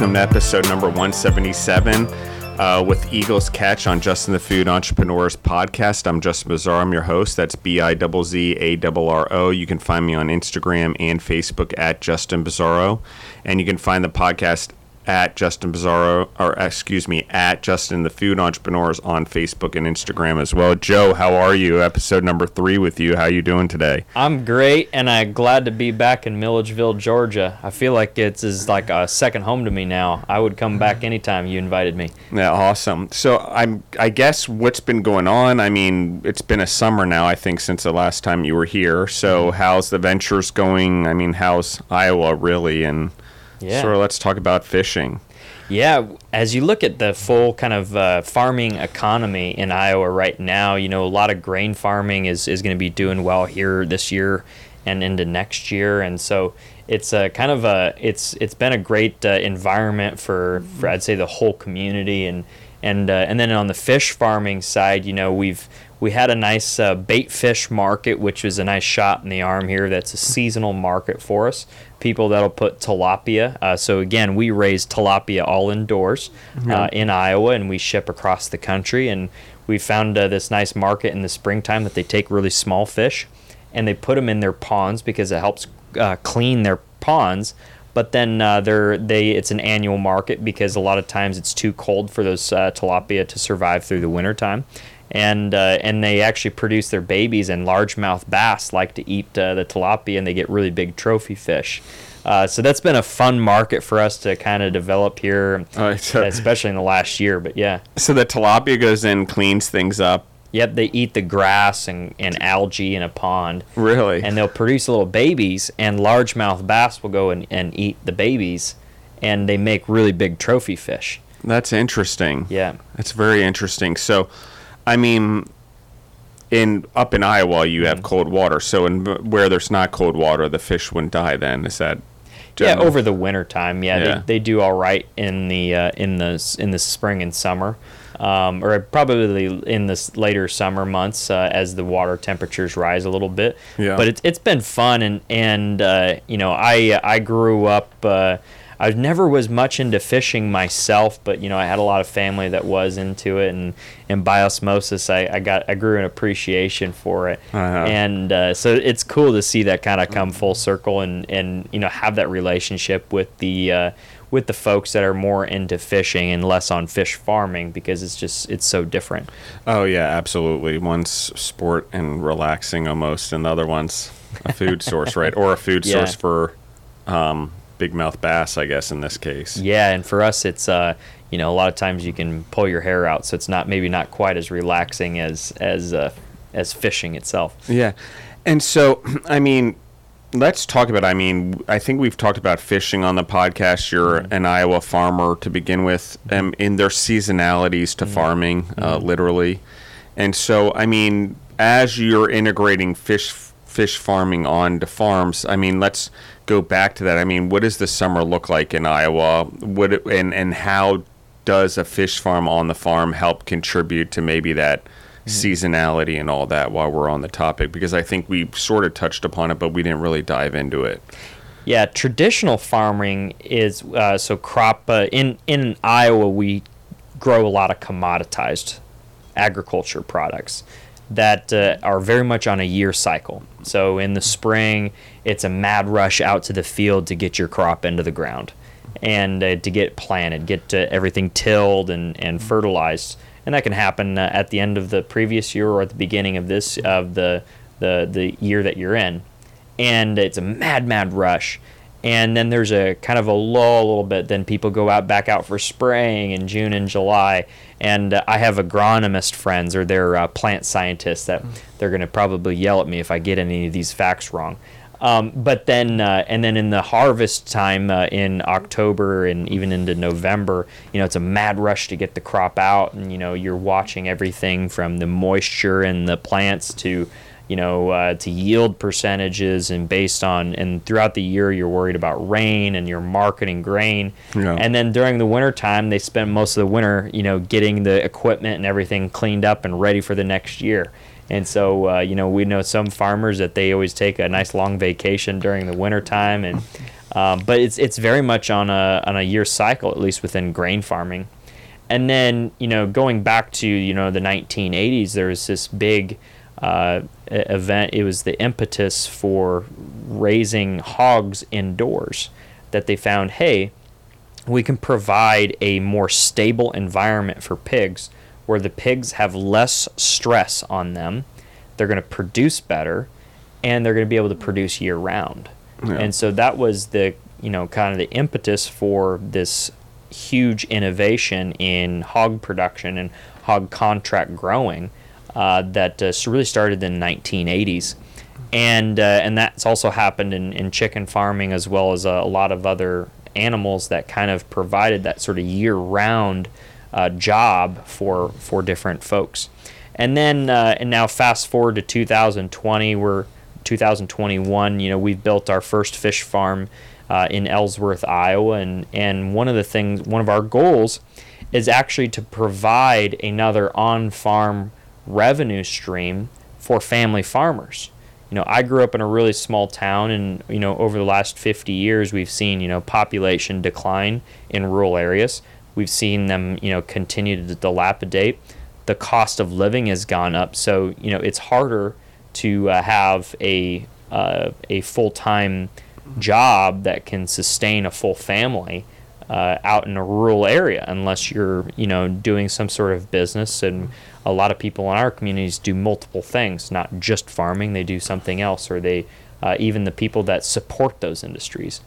welcome to episode number 177 uh, with Eagles Catch on Justin the Food Entrepreneurs podcast. I'm Justin Bizzarro. I'm your host. That's B I Z Z A R O. You can find me on Instagram and Facebook at Justin Bizzarro. and you can find the podcast at Justin Bizzarro, or excuse me, at Justin the Food Entrepreneurs on Facebook and Instagram as well. Joe, how are you? Episode number three with you. How you doing today? I'm great, and I'm glad to be back in Milledgeville, Georgia. I feel like it's is like a second home to me now. I would come back anytime you invited me. Yeah, awesome. So I'm, I guess what's been going on? I mean, it's been a summer now. I think since the last time you were here. So Mm-hmm. how's the ventures going? I mean, how's Iowa really? And Yeah. of let's talk about fishing. Yeah, as you look at the full kind of uh, farming economy in Iowa right now, you know, a lot of grain farming is, is going to be doing well here this year and into next year. And so it's a kind of a, it's, it's been a great uh, environment for, for, I'd say, the whole community. And, and, uh, and then on the fish farming side, you know, we've, we had a nice uh, bait fish market, which is a nice shot in the arm here. That's a seasonal market for us. People that'll put tilapia. Uh, so again, we raise tilapia all indoors uh, in Iowa, and we ship across the country. And we found uh, this nice market in the springtime that they take really small fish, and they put them in their ponds because it helps uh, clean their ponds. But then uh, they're they it's an annual market because a lot of times it's too cold for those uh, tilapia to survive through the wintertime and uh, and they actually produce their babies and largemouth bass like to eat uh, the tilapia and they get really big trophy fish. Uh, so that's been a fun market for us to kind of develop here, right, so- especially in the last year. But yeah, So the tilapia goes in, cleans things up. yep, they eat the grass and, and algae in a pond, Really? and they'll produce little babies, and largemouth bass will go and, and eat the babies, and they make really big trophy fish. That's interesting. Yeah. That's very interesting. So, I mean, in up in Iowa, you have cold water. So, in where there's not cold water, the fish wouldn't die. Then is that? Yeah, over the winter time, yeah, Yeah. They, they do all right in the uh, in the in the spring and summer, um, or probably in the later summer months uh, as the water temperatures rise a little bit. Yeah. But it's it's been fun and and uh, you know I I grew up. Uh, I never was much into fishing myself, but you know I had a lot of family that was into it, and and by osmosis I, I got I grew an appreciation for it, Uh-huh. and uh, so it's cool to see that kind of come full circle and and you know have that relationship with the uh, with the folks that are more into fishing and less on fish farming because it's just it's so different. Oh yeah, absolutely. One's sport and relaxing almost, and the other one's a food source, right? Or a food Yeah. source for um, big mouth bass, I guess in this case. Yeah, and for us, it's uh, you know, a lot of times you can pull your hair out, so it's not maybe not quite as relaxing as as uh, as fishing itself. Yeah. And so, I mean, let's talk about. I mean, I think we've talked about fishing on the podcast. You're an Iowa farmer to begin with, um, in their seasonalities to farming, uh, literally. And so, I mean, as you're integrating fish fish farming onto farms, I mean, let's go back to that. I mean, what does the summer look like in Iowa? What it- and and how does a fish farm on the farm help contribute to maybe that seasonality and all that while we're on the topic? Because I think we sort of touched upon it, but we didn't really dive into it. Yeah, traditional farming is uh, so crop uh, in in Iowa we grow a lot of commoditized agriculture products that uh, are very much on a year cycle. So in the spring, it's a mad rush out to the field to get your crop into the ground and uh, to get planted, get uh, everything tilled and, and fertilized. And that can happen uh, at the end of the previous year or at the beginning of this of the the, the year that you're in and it's a mad mad rush and then there's a kind of a lull a little bit then people go out back out for spraying in june and july. And uh, i have agronomist friends or they're uh, plant scientists that they're going to probably yell at me if i get any of these facts wrong. Um, but then uh, and then in the harvest time uh, in october and even into november you know it's a mad rush to get the crop out. And you know you're watching everything from the moisture in the plants to you know, uh, to yield percentages and based on, and throughout the year, you're worried about rain and you're marketing grain. Yeah. And then during the winter time, they spend most of the winter, you know, getting the equipment and everything cleaned up and ready for the next year. And so, uh, you know, we know some farmers that they always take a nice long vacation during the winter time. And Um, but it's it's very much on a on a year cycle, at least within grain farming. And then you know going back to you know the 1980s, there was this big uh, event. It was the impetus for raising hogs indoors that they found. Hey, we can provide a more stable environment for pigs, where the pigs have less stress on them. They're going to produce better, and they're going to be able to produce year round. Yeah. And so that was the you know kind of the impetus for this huge innovation in hog production and hog contract growing uh, that uh, really started in the 1980s. And, uh, and that's also happened in, in chicken farming as well as a, a, lot of other animals that kind of provided that sort of year round uh, job for, for different folks. And then, uh, and now fast forward to 2020, we're 2021, you know, we've built our first fish farm uh, in Ellsworth, Iowa, and and one of the things, one of our goals, is actually to provide another on-farm revenue stream for family farmers. You know, I grew up in a really small town, and you know, over the last 50 years, we've seen you know population decline in rural areas. We've seen them you know continue to dilapidate. The cost of living has gone up, so you know it's harder to uh, have a uh, a full time job that can sustain a full family uh, out in a rural area unless you're you know doing some sort of business and a lot of people in our communities do multiple things not just farming they do something else or they uh, even the people that support those industries.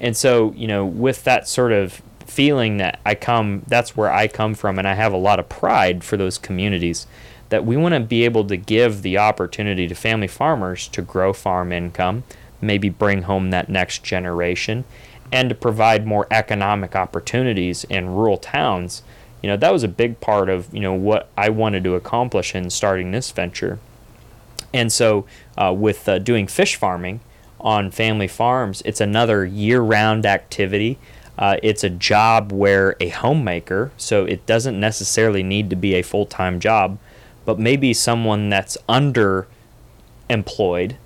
And so you know with that sort of feeling that i come that's where i come from and i have a lot of pride for those communities that we want to be able to give the opportunity to family farmers to grow farm income maybe bring home that next generation and to provide more economic opportunities in rural towns you know that was a big part of you know what i wanted to accomplish in starting this venture. And so uh, with uh, doing fish farming on family farms it's another year-round activity. Uh, it's a job where a homemaker so it doesn't necessarily need to be a full-time job but maybe someone that's underemployed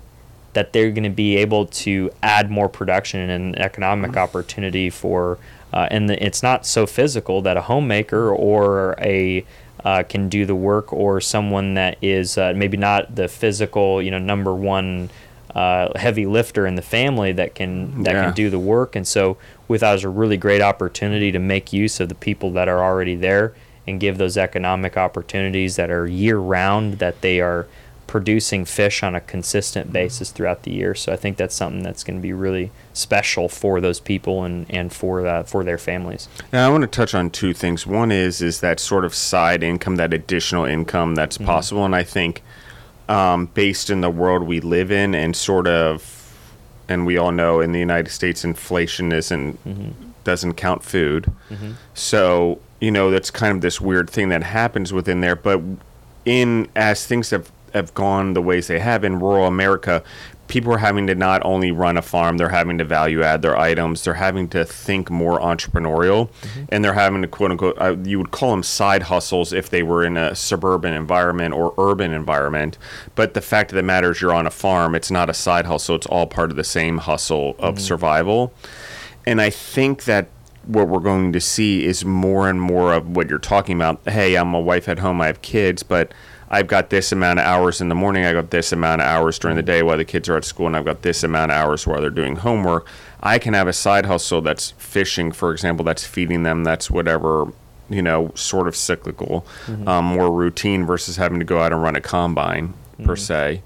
that they're going to be able to add more production and economic opportunity for uh, and the, it's not so physical that a homemaker or a uh, can do the work or someone that is uh, maybe not the physical you know number one uh, heavy lifter in the family that can that yeah. can do the work and so we thought it was a really great opportunity to make use of the people that are already there and give those economic opportunities that are year round that they are producing fish on a consistent basis throughout the year. So I think that's something that's going to be really special for those people and, and for uh, for their families. Now I want to touch on two things. One is is that sort of side income, that additional income that's mm-hmm. possible, and I think um, based in the world we live in, and sort of, and we all know in the United States, inflation isn't mm-hmm. doesn't count food. Mm-hmm. So you know that's kind of this weird thing that happens within there, but in as things have have gone the ways they have in rural America, people are having to not only run a farm, they're having to value add their items, they're having to think more entrepreneurial, mm-hmm. and they're having to quote unquote, uh, you would call them side hustles if they were in a suburban environment or urban environment. But the fact of the matter is, you're on a farm, it's not a side hustle, it's all part of the same hustle of mm-hmm. survival. And I think that what we're going to see is more and more of what you're talking about. Hey, I'm a wife at home, I have kids, but I've got this amount of hours in the morning, I've got this amount of hours during the day while the kids are at school, and I've got this amount of hours while they're doing homework. I can have a side hustle that's fishing, for example, that's feeding them, that's whatever, you know, sort of cyclical, mm-hmm. um, more routine versus having to go out and run a combine mm-hmm. per se.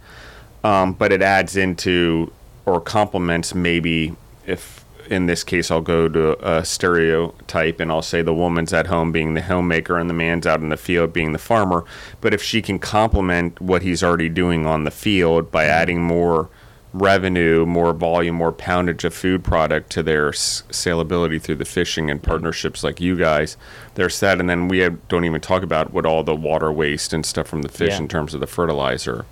Um, but it adds into or complements maybe if in this case, I'll go to a stereotype and I'll say the woman's at home being the homemaker and the man's out in the field being the farmer. But if she can complement what he's already doing on the field by mm-hmm. adding more revenue, more volume, more poundage of food product to their saleability through the fishing and mm-hmm. partnerships like you guys, they're set. And then we have, don't even talk about what all the water waste and stuff from the fish yeah. in terms of the fertilizer.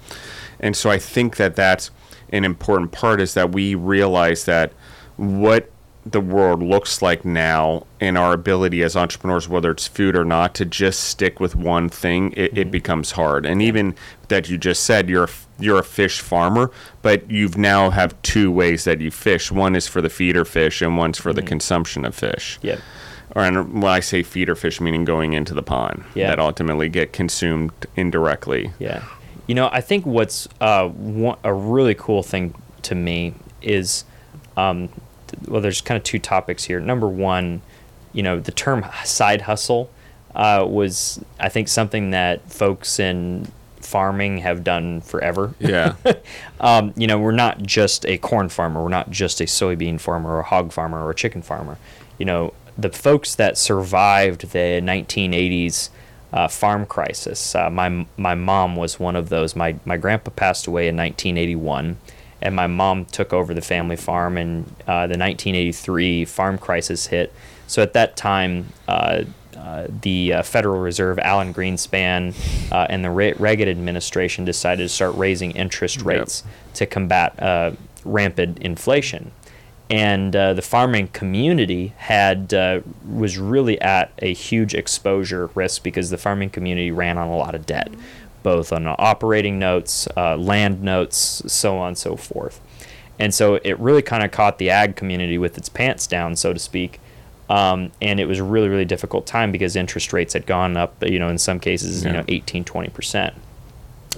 And so I think that that's an important part is that we realize that what the world looks like now and our ability as entrepreneurs, whether it's food or not, to just stick with one thing, it, it becomes hard. And even that you just said you're a, you're a fish farmer, but you've now have two ways that you fish. One is for the feeder fish, and one's for the consumption of fish. Yep. Or and when I say feeder fish, meaning going into the pond Yeah. that ultimately get consumed indirectly. Yeah. You know, I think what's uh, one, a really cool thing to me is, um, well, there's kind of two topics here. Number one, you know, the term side hustle uh, was, I think, something that folks in farming have done forever. Yeah. Um, you know, we're not just a corn farmer, we're not just a soybean farmer or a hog farmer or a chicken farmer. You know, the folks that survived the 1980s uh, farm crisis. Uh, my my mom was one of those. My my grandpa passed away in 1981, and my mom took over the family farm. And uh, the 1983 farm crisis hit. So at that time. Uh, uh, the uh, Federal Reserve, Alan Greenspan, uh, and the Re- Reagan administration decided to start raising interest Yep. rates to combat uh, rampant inflation. And uh, the farming community had uh, was really at a huge exposure risk because the farming community ran on a lot of debt, both on operating notes, uh, land notes, so on and so forth. And so it really kind of caught the ag community with its pants down, so to speak. Um, and it was a really, really difficult time because interest rates had gone up, you know, in some cases, you know, 18, 20%.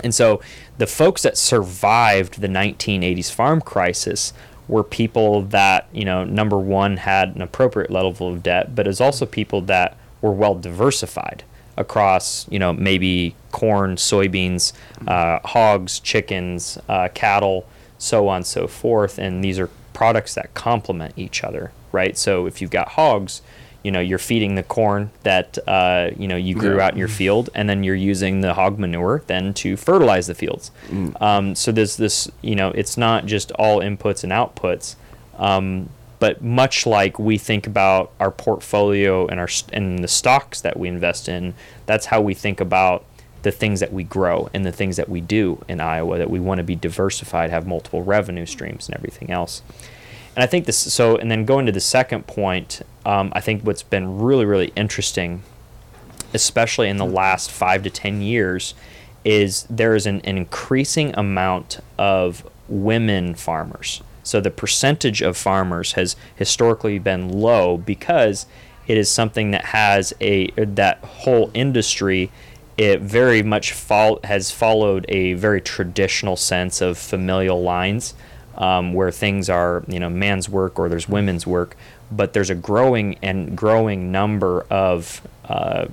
And so the folks that survived the 1980s farm crisis were people that, you know, number one, had an appropriate level of debt, but as also people that were well diversified across, you know, maybe corn, soybeans, uh, hogs, chickens, uh, cattle, so on and so forth. And these are products that complement each other, right? So if you've got hogs, you know, you're feeding the corn that uh, you know you grew Yeah. out in your field, and then you're using the hog manure then to fertilize the fields. Um, so there's this, you know, it's not just all inputs and outputs, um, but much like we think about our portfolio and our and the stocks that we invest in, that's how we think about the things that we grow and the things that we do in Iowa. That we want to be diversified, have multiple revenue streams, and everything else. And I think this. So, and then going to the second point, um, I think what's been really, really interesting, especially in the last five to ten years, is there is an, an increasing amount of women farmers. So the percentage of farmers has historically been low because it is something that has a that whole industry. It very much has followed a very traditional sense of familial lines um, where things are you know man's work or there's women's work, but there's a growing and growing number of uh,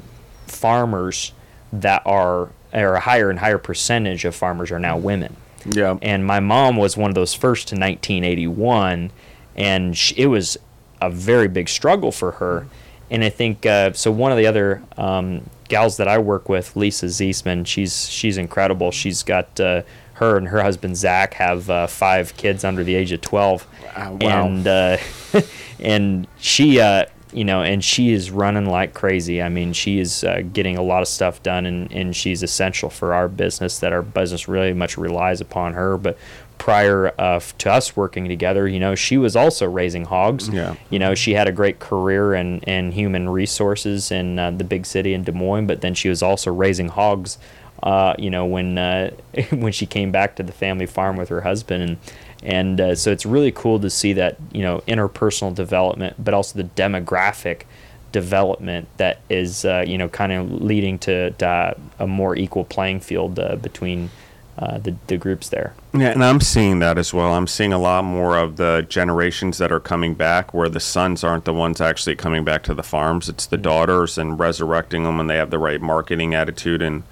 farmers that are or a higher and higher percentage of farmers are now women. Yeah. And my mom was one of those first to 1981, and sh it was a very big struggle for her. And I think uh, so. One of the other um, gals that I work with, Lisa Ziesman, she's she's incredible. She's got uh, her and her husband Zach have uh, five kids under the age of 12, Wow. Wow. and uh, and she uh, you know and she is running like crazy. I mean, she is uh, getting a lot of stuff done, and and she's essential for our business. That our business really much relies upon her, but. Prior uh, to us working together, you know, she was also raising hogs. Yeah. You know, she had a great career in, in human resources in uh, the big city in Des Moines, but then she was also raising hogs. Uh, you know, when uh, when she came back to the family farm with her husband, and and uh, so it's really cool to see that you know interpersonal development, but also the demographic development that is uh, you know kind of leading to, to uh, a more equal playing field uh, between uh, the the groups there. Yeah, and I'm seeing that as well. I'm seeing a lot more of the generations that are coming back where the sons aren't the ones actually coming back to the farms. It's the daughters and resurrecting them when they have the right marketing attitude and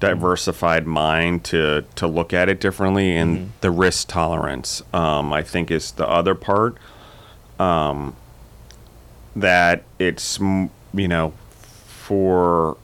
diversified mind to, to look at it differently. And the risk tolerance, um, I think, is the other part. Um, that it's, you know, for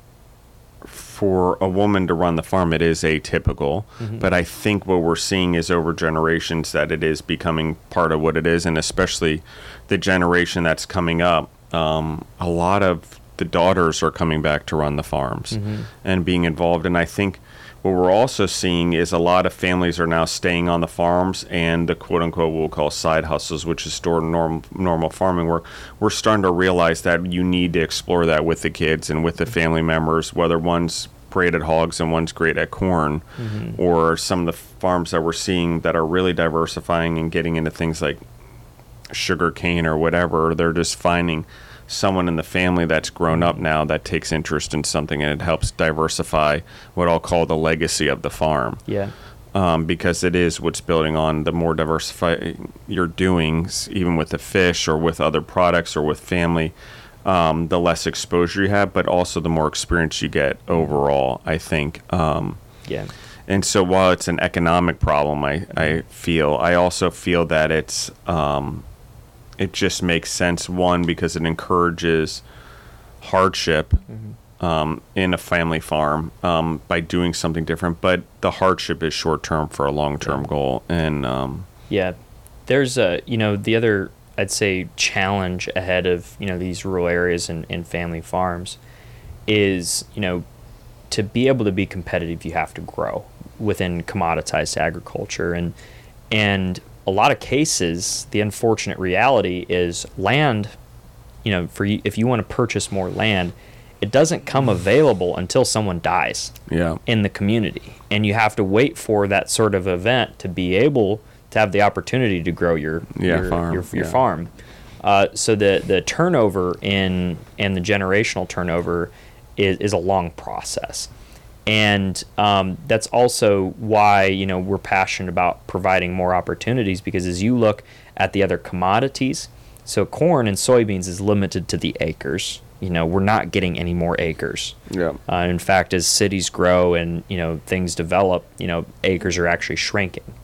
for a woman to run the farm, it is atypical. But I think what we're seeing is over generations that it is becoming part of what it is, and especially the generation that's coming up. Um, a lot of the daughters are coming back to run the farms mm-hmm. and being involved. And I think what we're also seeing is a lot of families are now staying on the farms and the quote unquote we'll call side hustles, which is store norm, normal farming work. We're starting to realize that you need to explore that with the kids and with the mm-hmm. family members, whether one's great at hogs and one's great at corn, mm-hmm. or some of the farms that we're seeing that are really diversifying and getting into things like sugar cane or whatever. They're just finding someone in the family that's grown up now that takes interest in something and it helps diversify what I'll call the legacy of the farm. Yeah. Um, because it is what's building on the more diversified you're doing, even with the fish or with other products or with family, um, the less exposure you have, but also the more experience you get overall, I think. Um, Yeah. and so while it's an economic problem, I, I feel, I also feel that it's, um, it just makes sense, one, because it encourages hardship um, in a family farm um, by doing something different, but the hardship is short term for a long term goal. And um, Yeah, there's a you know the other I'd say challenge ahead of you know these rural areas and, and family farms is you know to be able to be competitive you have to grow within commoditized agriculture and and a lot of cases the unfortunate reality is land you know for you if you want to purchase more land it doesn't come available until someone dies yeah, in the community. And you have to wait for that sort of event to be able to have the opportunity to grow your Yeah, your, farm, your, your yeah. farm. Uh, so the the turnover in and the generational turnover is, is a long process and um, that's also why you know we're passionate about providing more opportunities because as you look at the other commodities so corn and soybeans is limited to the acres you know we're not getting any more acres yeah, uh, in fact, as cities grow and you know things develop, you know acres are actually shrinking,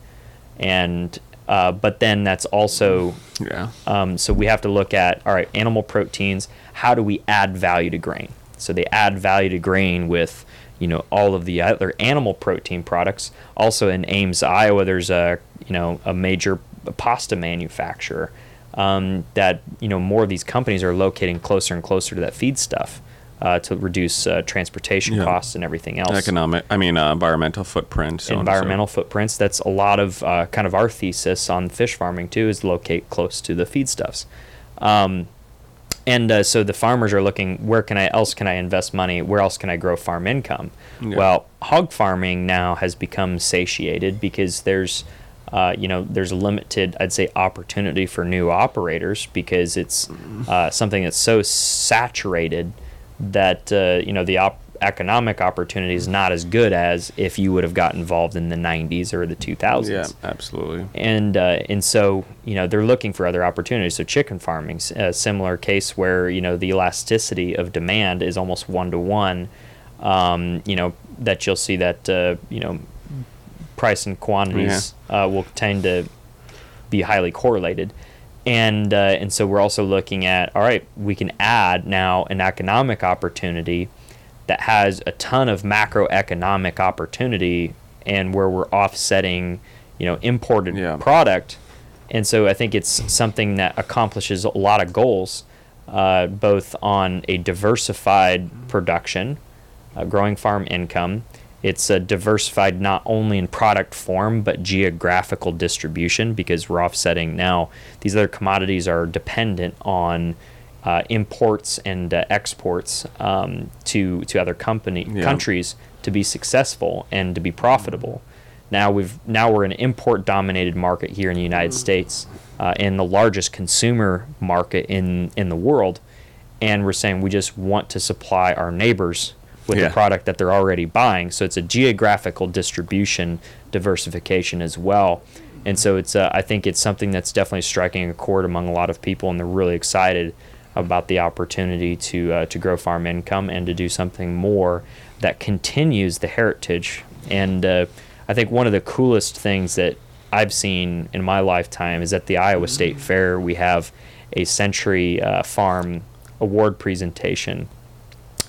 and uh, but then that's also yeah, um, so we have to look at all right, animal proteins. How do we add value to grain? So they add value to grain with you know all of the other animal protein products. Also in Ames, Iowa, there's a you know a major pasta manufacturer um, that you know more of these companies are locating closer and closer to that feed stuff uh, to reduce uh, transportation Yeah. costs and everything else economic. I mean, uh, environmental footprint. So on and so- environmental footprints. That's a lot of uh, kind of our thesis on fish farming too, is locate close to the feedstuffs. Um, and uh, so the farmers are looking, where can I else can I invest money? Where else can I grow farm income? Yeah. Well, hog farming now has become satiated because there's, uh, you know, there's limited, I'd say, opportunity for new operators because it's uh, something that's so saturated that uh, you know the op- economic opportunity is not as good as if you would have got involved in the 90s or the 2000s Yeah, absolutely. and uh, and so you know they're looking for other opportunities. So chicken farming, a similar case where you know the elasticity of demand is almost one to one. Um, you know that you'll see that uh, you know price and quantities uh, will tend to be highly correlated. And uh, and so we're also looking at all right, we can add now an economic opportunity that has a ton of macroeconomic opportunity and where we're offsetting, you know, imported Yeah. product. And so I think it's something that accomplishes a lot of goals, uh, both on a diversified production, uh, growing farm income. It's uh, diversified not only in product form but geographical distribution because we're offsetting now. These other commodities are dependent on uh, imports and uh, exports um, to to other company Yeah. countries to be successful and to be profitable. Now we've now we're an import dominated market here in the United States uh, and the largest consumer market in in the world, and we're saying we just want to supply our neighbors with Yeah. the product that they're already buying. So it's a geographical distribution diversification as well. And so it's uh, I think it's something that's definitely striking a chord among a lot of people, and they're really excited about the opportunity to uh, to grow farm income and to do something more that continues the heritage. And uh, I think one of the coolest things that I've seen in my lifetime is at the Iowa State Fair we have a Century uh, Farm Award presentation,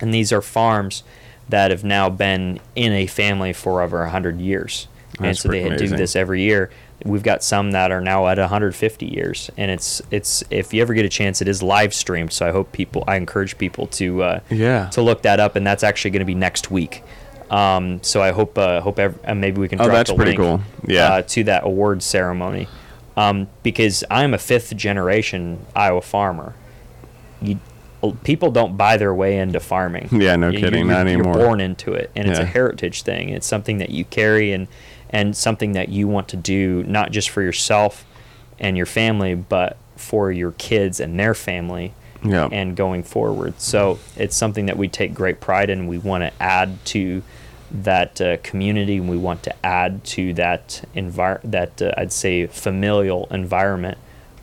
and these are farms that have now been in a family for over hundred years. and so they pretty do this every year. We've got some that are now at 150 years, and it's it's if you ever get a chance, it is live streamed. So I hope people, I encourage people to uh, Yeah. to look that up, and that's actually going to be next week. Um, so I hope uh, hope ev- uh, maybe we can Oh, drop that's the pretty link, cool. Yeah. uh, to that award ceremony um, because I'm a fifth generation Iowa farmer. You, people don't buy their way into farming. Yeah, no You- kidding, You're, not you're born into it, and it's a heritage thing. It's something that you carry and and something that you want to do not just for yourself and your family, but for your kids and their family Yeah. and going forward. So it's something that we take great pride in. We want to add to that uh, community. and We want to add to that envir- that uh, I'd say familial environment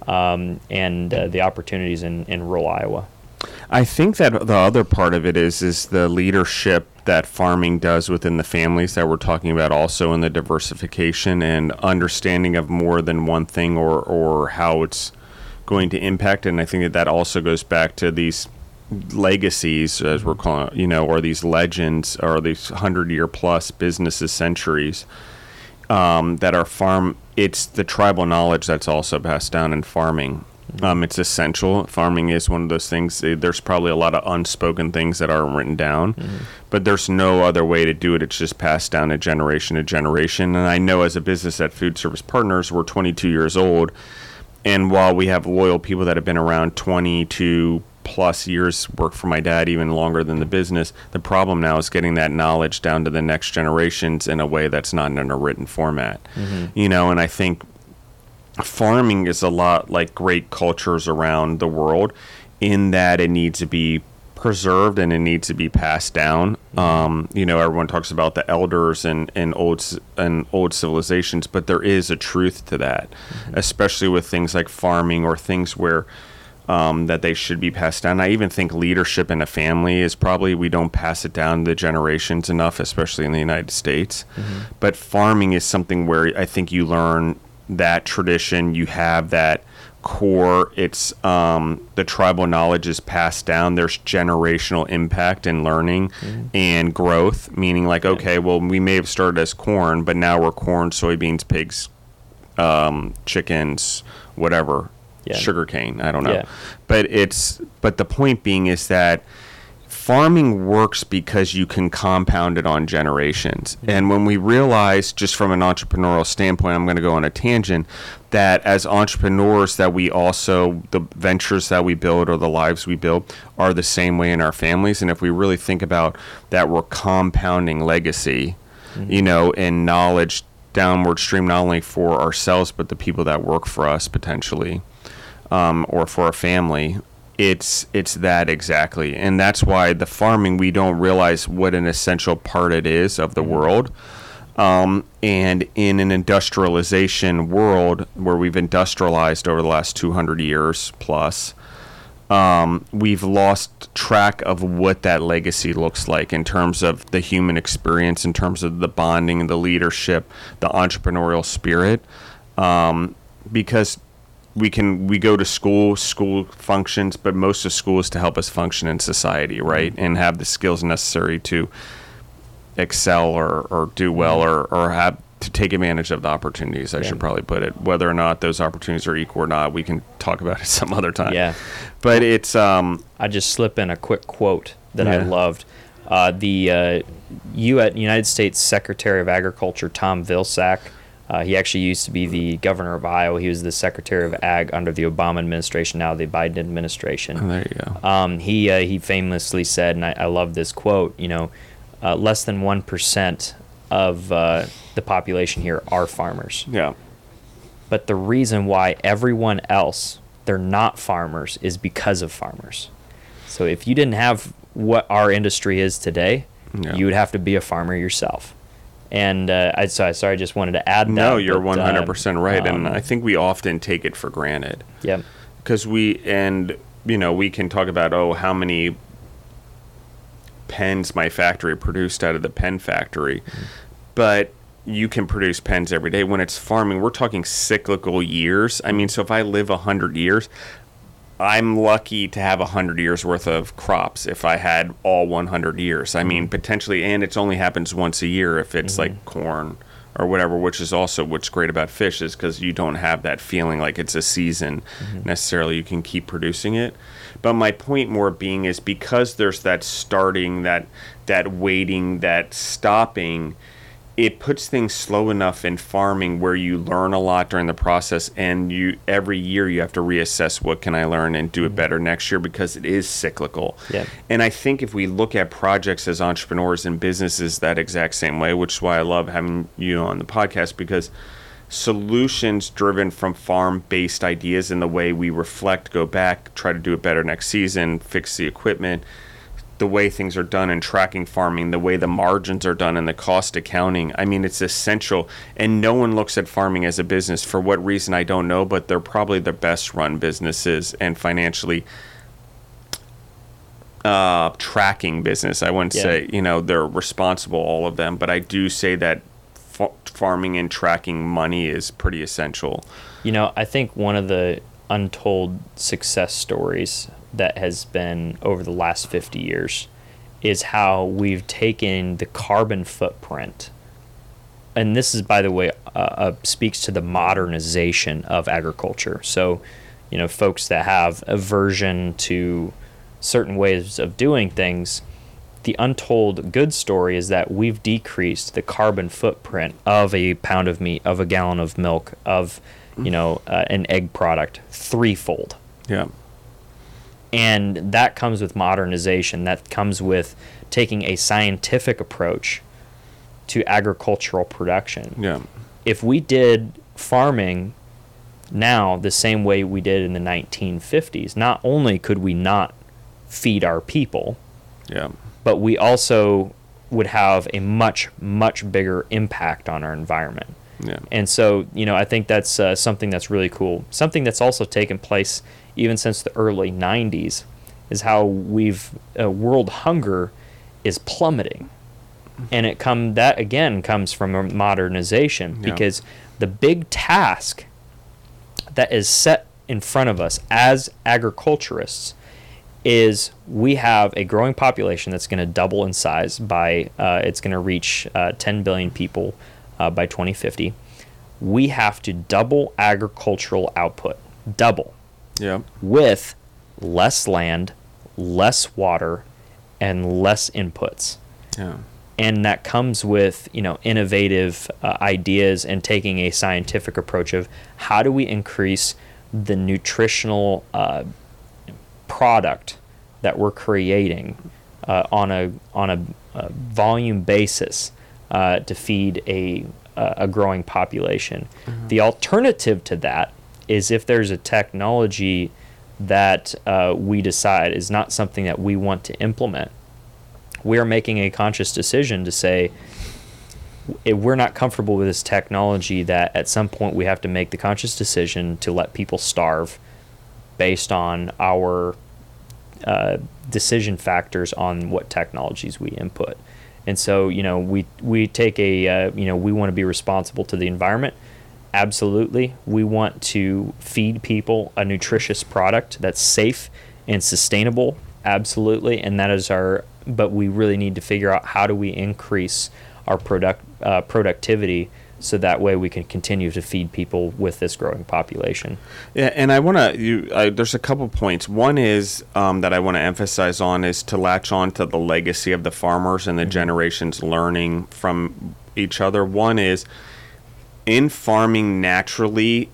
um, and uh, the opportunities in, in rural Iowa. I think that the other part of it is is the leadership that farming does within the families that we're talking about also in the diversification and understanding of more than one thing or or how it's going to impact and I think that that also goes back to these legacies as we're calling you know or these legends or these 100 year plus businesses centuries um, that are farm. It's the tribal knowledge that's also passed down in farming. Um, it's essential. Farming is one of those things. eh, There's probably a lot of unspoken things that aren't written down, but there's no other way to do it. It's just passed down a generation to generation. And I know as a business at Food Service Partners, we're 22 years old, and while we have loyal people that have been around 22 plus years, work for my dad even longer than the business, the problem now is getting that knowledge down to the next generations in a way that's not in a written format. You know, and I think farming is a lot like great cultures around the world in that it needs to be preserved and it needs to be passed down. Um, you know, everyone talks about the elders and, and old and old civilizations, but there is a truth to that, especially with things like farming or things where um, that they should be passed down. I even think leadership in a family is probably we don't pass it down to the generations enough, especially in the United States. But farming is something where I think you learn that tradition. You have that core. It's um, the tribal knowledge is passed down. There's generational impact and learning and growth. Meaning, like, okay, well, we may have started as corn, but now we're corn, soybeans, pigs, um, chickens, whatever, Yeah. sugarcane. I don't know, Yeah. but it's but the point being is that farming works because you can compound it on generations. And when we realize, just from an entrepreneurial standpoint, I'm going to go on a tangent, that as entrepreneurs, that we also the ventures that we build or the lives we build are the same way in our families. And if we really think about that, we're compounding legacy, you know, and knowledge downward stream not only for ourselves but the people that work for us potentially um, or for our family it's it's that exactly. And that's why the farming we don't realize what an essential part it is of the world. Um, and in an industrialization world where we've industrialized over the last 200 years plus um, we've lost track of what that legacy looks like in terms of the human experience, in terms of the bonding, the leadership, the entrepreneurial spirit, um, because we can we go to school, school functions, but most of school is to help us function in society, right, and have the skills necessary to excel or, or do well or, or have to take advantage of the opportunities. I Yeah. should probably put it. Whether or not those opportunities are equal or not, we can talk about it some other time. Yeah. But it's um I just slip in a quick quote that I loved. Uh, the uh, U- United States Secretary of Agriculture Tom Vilsack, uh, he actually used to be the governor of Iowa. He was the Secretary of Ag under the Obama administration, now the Biden administration. oh, there you go. Um, he uh, he famously said, and I, I love this quote. You know, uh, less than one percent of uh, the population here are farmers, Yeah. but the reason why everyone else they're not farmers is because of farmers. So if you didn't have what our industry is today, Yeah. you would have to be a farmer yourself. And uh, I so I sorry, I just wanted to add that. No, you're but, uh, hundred percent right, and um, I think we often take it for granted yeah, because we and you know we can talk about oh how many pens my factory produced out of the pen factory, but you can produce pens every day. When it's farming, we're talking cyclical years. I mean, so if I live a hundred years, I'm lucky to have a hundred years worth of crops if I had all 100 years. I mean, mm-hmm. potentially, and it only happens once a year if it's mm-hmm. like corn or whatever, which is also what's great about fish is because you don't have that feeling like it's a season mm-hmm. necessarily. You can keep producing it. But my point more being is because there's that starting, that that waiting, that stopping, it puts things slow enough in farming where you learn a lot during the process and you every year you have to reassess what can I learn and do it mm-hmm. better next year because it is cyclical. Yeah. And I think if we look at projects as entrepreneurs and businesses that exact same way, which is why I love having you on the podcast because solutions driven from farm based ideas and the way we reflect, go back, try to do it better next season, fix the equipment, the way things are done in tracking farming, the way the margins are done and the cost accounting. I mean, it's essential. And no one looks at farming as a business. For what reason, I don't know, but they're probably the best run businesses and financially uh, tracking business. I wouldn't Yeah. say, you know, they're responsible, all of them, but I do say that fa- farming and tracking money is pretty essential. You know, I think one of the untold success stories that has been over the last 50 years is how we've taken the carbon footprint. And this is, by the way, uh, uh, speaks to the modernization of agriculture. So, you know, folks that have aversion to certain ways of doing things, the untold good story is that we've decreased the carbon footprint of a pound of meat, of a gallon of milk, of you know uh, an egg product threefold. Yeah. And that comes with modernization. That comes with taking a scientific approach to agricultural production. Yeah. If we did farming now the same way we did in the 1950s, not only could we not feed our people, Yeah. but we also would have a much, much bigger impact on our environment. Yeah. And so, you know, I think that's uh, something that's really cool. Something that's also taken place even since the early 90s is how we've uh, world hunger is plummeting. And it come that again comes from modernization Yeah. because the big task that is set in front of us as agriculturists is we have a growing population that's going to double in size by uh, it's going to reach uh, 10 billion people uh, by 2050 we have to double agricultural output double Yeah. with less land less water and less inputs Yeah. and that comes with you know innovative uh, ideas and taking a scientific approach of how do we increase the nutritional uh, product that we're creating uh, on a on a, uh volume basis uh, to feed a a growing population. The alternative to that is if there's a technology that uh, we decide is not something that we want to implement we are making a conscious decision to say we're not comfortable with this technology that at some point we have to make the conscious decision to let people starve based on our uh, decision factors on what technologies we input. And so you know we we take a uh, you know we want to be responsible to the environment absolutely we want to feed people a nutritious product that's safe and sustainable absolutely and that is our but we really need to figure out how do we increase our product uh, productivity so that way we can continue to feed people with this growing population Yeah, and I want to. You, I, there's a couple points. One is um, that I want to emphasize on is to latch on to the legacy of the farmers and the generations learning from each other. One is in farming naturally.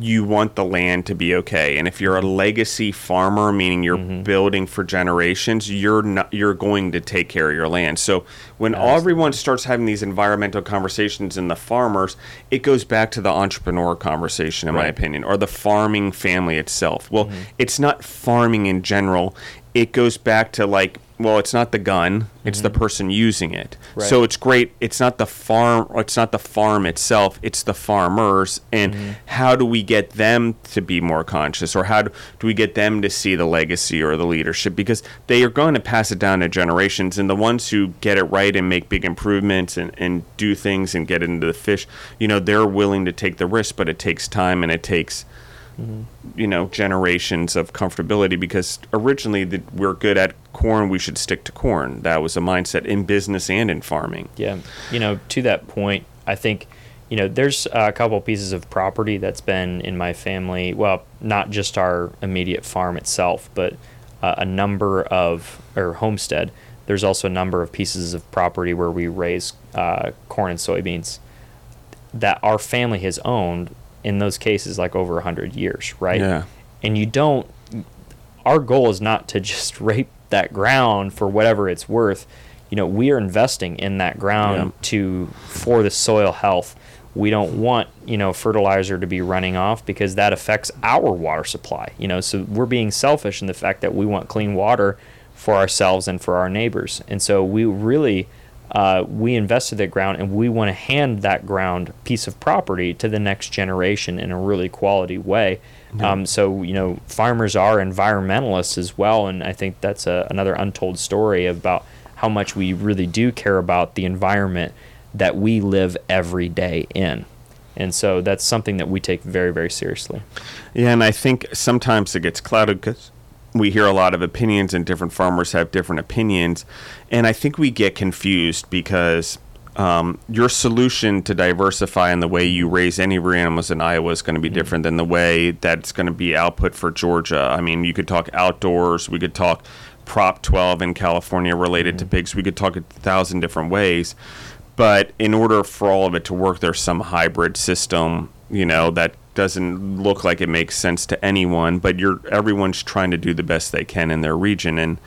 You want the land to be okay, and if you're a legacy farmer, meaning you're mm-hmm. building for generations, you're not you're going to take care of your land. So when everyone starts having these environmental conversations in the farmers, it goes back to the entrepreneur conversation, in my opinion, or the farming family itself. Well, mm-hmm. it's not farming in general. It goes back to like, well, it's not the gun; it's the mm-hmm. person using it. Right. So it's great. It's not the farm. or It's not the farm itself. It's the farmers. And mm-hmm. how do we get them to be more conscious, or how do, do we get them to see the legacy or the leadership? Because they are going to pass it down to generations, and the ones who get it right and make big improvements and, and do things and get into the fish, you know, they're willing to take the risk, but it takes time and it takes you know generations of comfortability because originally the, we're good at corn we should stick to corn that was a mindset in business and in farming Yeah, you know, to that point, I think you know, there's a couple pieces of property that's been in my family. Well, not just our immediate farm itself, but uh, a number of or homestead. There's also a number of pieces of property where we raise uh, corn and soybeans that our family has owned in those cases like over 100 years, right? Yeah. And you don't our goal is not to just rape that ground for whatever it's worth. You know, we are investing in that ground Yeah. to for the soil health. We don't want, you know, fertilizer to be running off because that affects our water supply. You know, so we're being selfish in the fact that we want clean water for ourselves and for our neighbors. And so we really uh, we invested that ground and we want to hand that ground piece of property to the next generation in a really quality way. Um, so you know, farmers are environmentalists as well, and I think that's a, another untold story about how much we really do care about the environment that we live every day in. And so that's something that we take very, very seriously. Yeah, and I think sometimes it gets clouded because we hear a lot of opinions, and different farmers have different opinions, and I think we get confused because um, your solution to diversify in the way you raise any rear animals in Iowa is going to be different than the way that's going to be output for Georgia. I mean, you could talk outdoors, we could talk Prop 12 in California related to pigs, we could talk a thousand different ways. But in order for all of it to work, there's some hybrid system, you know, that doesn't look like it makes sense to anyone. But you're everyone's trying to do the best they can in their region, and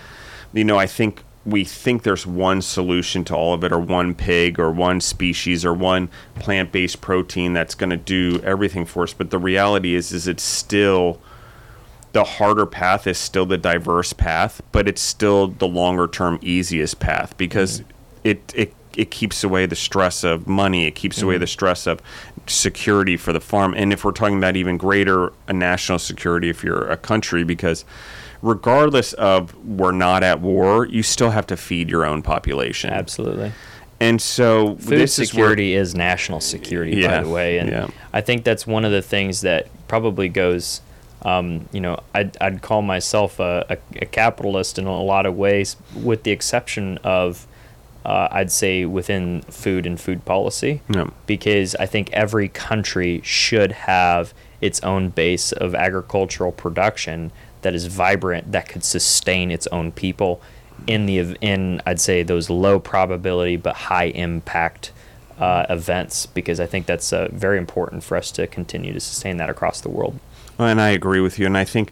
you know, I think we think there's one solution to all of it, or one pig, or one species, or one plant-based protein that's going to do everything for us. But the reality is, is it's still the harder path is still the diverse path, but it's still the longer term easiest path because mm-hmm. it it it keeps away the stress of money, it keeps away mm-hmm. the stress of security for the farm, and if we're talking about even greater a national security if you're a country, because regardless of we're not at war, you still have to feed your own population. Absolutely. And so Food this is where- security is, national security, Yeah, by the way, and yeah. I think that's one of the things that probably goes. Um, you know, I'd, I'd call myself a, a, a capitalist in a lot of ways, with the exception of, uh, I'd say, within food and food policy, Yeah. because I think every country should have its own base of agricultural production that is vibrant, that could sustain its own people in the in I'd say those low probability but high impact uh, events, because I think that's uh, very important for us to continue to sustain that across the world. And I agree with you. And I think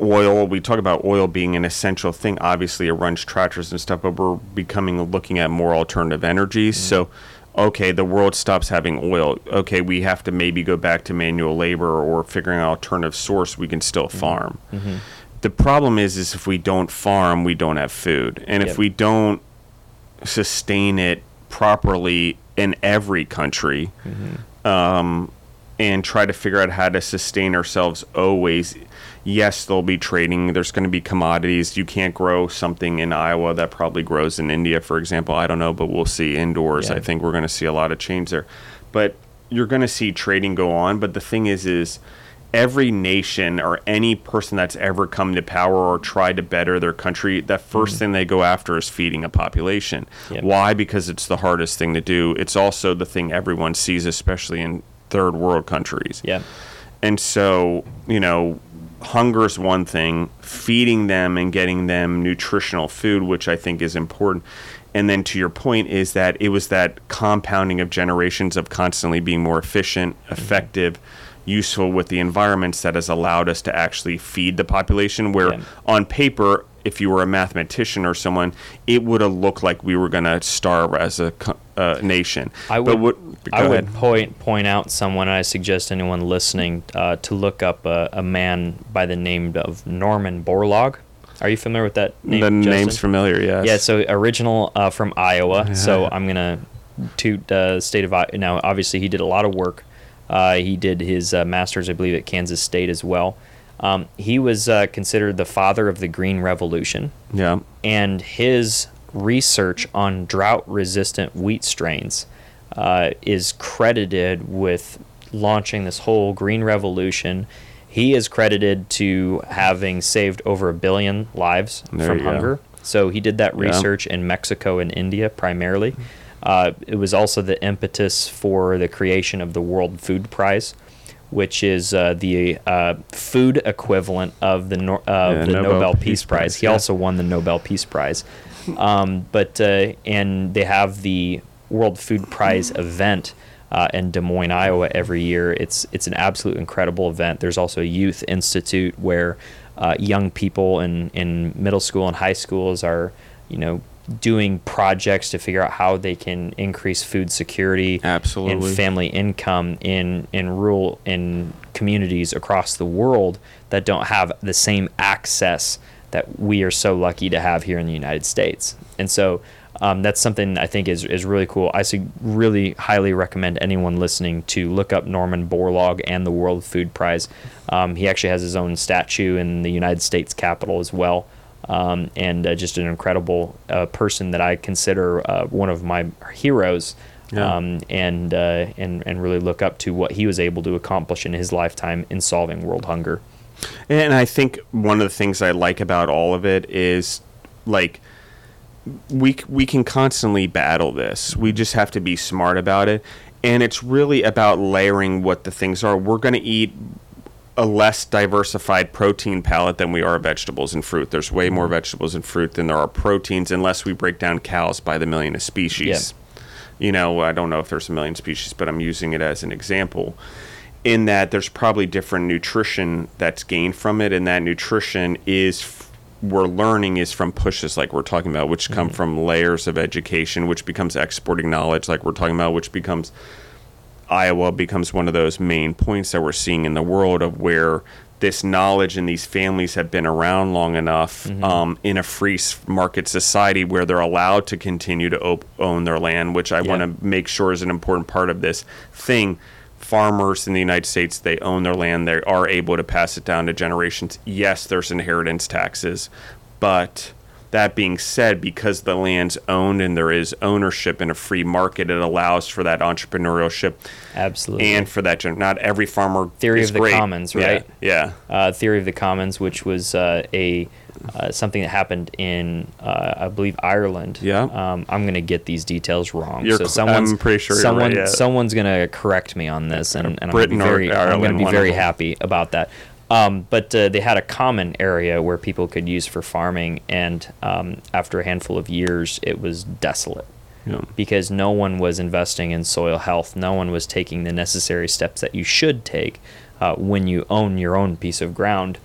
oil, we talk about oil being an essential thing. Obviously, it runs tractors and stuff, but we're becoming looking at more alternative energies. Mm-hmm. So, okay, the world stops having oil. Okay, we have to maybe go back to manual labor or figuring out alternative source. We can still mm-hmm. farm. Mm-hmm. The problem is, is if we don't farm, we don't have food, and if we don't sustain it properly in every country, um, and try to figure out how to sustain ourselves always. Yes, there'll be trading. There's going to be commodities. You can't grow something in Iowa that probably grows in India, for example. I don't know, but we'll see indoors. Yeah. I think we're going to see a lot of change there. But you're going to see trading go on. But the thing is, is every nation or any person that's ever come to power or tried to better their country, the first mm. thing they go after is feeding a population. Yep. Why? Because it's the hardest thing to do. It's also the thing everyone sees, especially in third world countries. Yeah, And so, you know, hunger is one thing, feeding them and getting them nutritional food, which I think is important. And then to your point, is that it was that compounding of generations of constantly being more efficient, mm-hmm. effective, useful with the environments that has allowed us to actually feed the population. Where Yeah. on paper, if you were a mathematician or someone, it would have looked like we were going to starve as a uh, nation. I would. what- I would point point out someone. and I suggest anyone listening uh, to look up a, a man by the name of Norman Borlaug. Are you familiar with that name? the Justin? name's familiar, yes. Yeah, so original uh, from Iowa. So I'm gonna toot uh, state of Iowa. Now, obviously, he did a lot of work. Uh, he did his uh, master's, I believe, at Kansas State as well. Um, he was uh, considered the father of the Green Revolution, yeah. and his research on drought-resistant wheat strains uh, is credited with launching this whole green revolution. He is credited to having saved over a billion lives There from you go. hunger. So he did that Yeah. research in Mexico and India primarily. Uh, it was also the impetus for the creation of the World Food Prize, which is uh, the uh, food equivalent of the Nor- uh, Yeah, the Nobel Nobel, Peace Peace, Prize. Prize, He yeah. also won the Nobel Peace Prize. Um, but uh, and they have the World Food Prize event uh, in Des Moines, Iowa, every year. It's it's an absolute incredible event. There's also a youth institute where uh, young people in in middle school and high schools are you know doing projects to figure out how they can increase food security Absolutely. and family income in in rural in communities across the world that don't have the same access that we are so lucky to have here in the United States. And so um, that's something I think is, is really cool. I should really highly recommend anyone listening to look up Norman Borlaug and the World Food Prize. Um, he actually has his own statue in the United States Capitol as well. Um, and uh, just an incredible uh, person that I consider uh, one of my heroes Yeah. um, and, uh, and and really look up to what he was able to accomplish in his lifetime in solving world hunger. And I think one of the things I like about all of it is like we we can constantly battle this. We just have to be smart about it. And it's really about layering what the things are. We're going to eat a less diversified protein palette than we are vegetables and fruit. There's way more mm-hmm. vegetables and fruit than there are proteins unless we break down cows by the million of species. You know, I don't know if there's a million species, but I'm using it as an example. In that there's probably different nutrition that's gained from it, and that nutrition is f- we're learning is from pushes like we're talking about, which come mm-hmm. from layers of education, which becomes exporting knowledge like we're talking about, which becomes Iowa becomes one of those main points that we're seeing in the world of where this knowledge and these families have been around long enough um, in a free market society where they're allowed to continue to op- own their land, which I Yeah. want to make sure is an important part of this thing. Farmers in the United States, they own their land. They are able to pass it down to generations. Yes, there's inheritance taxes, but that being said, because the land's owned and there is ownership in a free market, it allows for that entrepreneurship Absolutely. and for that. Not every farmer Theory of the great. commons, right? Yeah. uh, Theory of the Commons, which was uh, a uh, something that happened in uh, I believe Ireland. Yeah. Um, I'm gonna get these details wrong. You're so someone's I'm pretty sure you're someone right, yeah. someone's gonna correct me on this, and, and I'm gonna be very I'm gonna be very happy about that. Um, but uh, they had a common area where people could use for farming, and um, after a handful of years, it was desolate Yeah. because no one was investing in soil health. No one was taking the necessary steps that you should take uh, when you own your own piece of ground.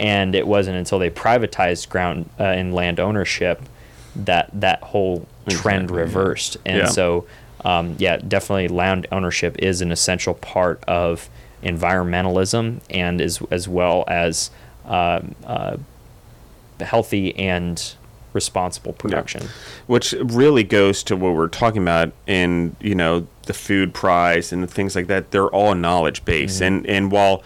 And it wasn't until they privatized ground uh, and land ownership that that whole trend Exactly, yeah. reversed. And Yeah. so, um, yeah, definitely land ownership is an essential part of environmentalism and as as well as um uh, healthy and responsible production. which really goes to what we're talking about in you know the food prize and the things like that. They're all knowledge based and and while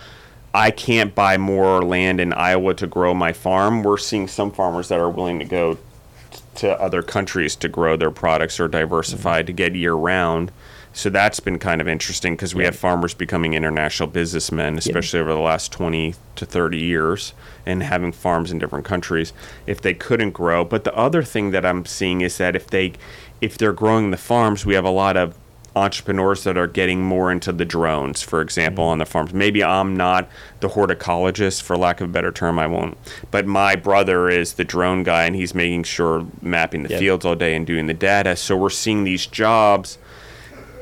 i can't buy more land in iowa to grow my farm we're seeing some farmers that are willing to go t- to other countries to grow their products or diversify to get year round so that's been kind of interesting because we Yeah. have farmers becoming international businessmen, especially over the last 20 to 30 years, and having farms in different countries if they couldn't grow. But the other thing that I'm seeing is that if they if they're growing the farms, we have a lot of entrepreneurs that are getting more into the drones, for example, mm. on the farms. Maybe I'm not the horticulturist, for lack of a better term, I won't. But my brother is the drone guy, and he's making sure mapping the Yep. fields all day and doing the data. So we're seeing these jobs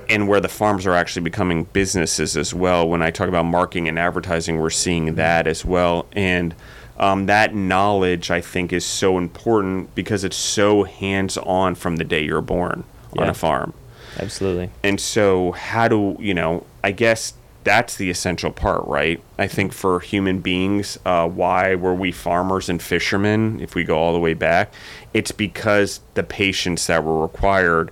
and where the farms are actually becoming businesses as well. When I talk about marketing and advertising, we're seeing that as well. And um, that knowledge, I think, is so important because it's so hands on from the day you're born on a farm. Absolutely. And so, how do you know? I guess that's the essential part, right? I think for human beings, uh, why were we farmers and fishermen? If we go all the way back, it's because the patience that were required.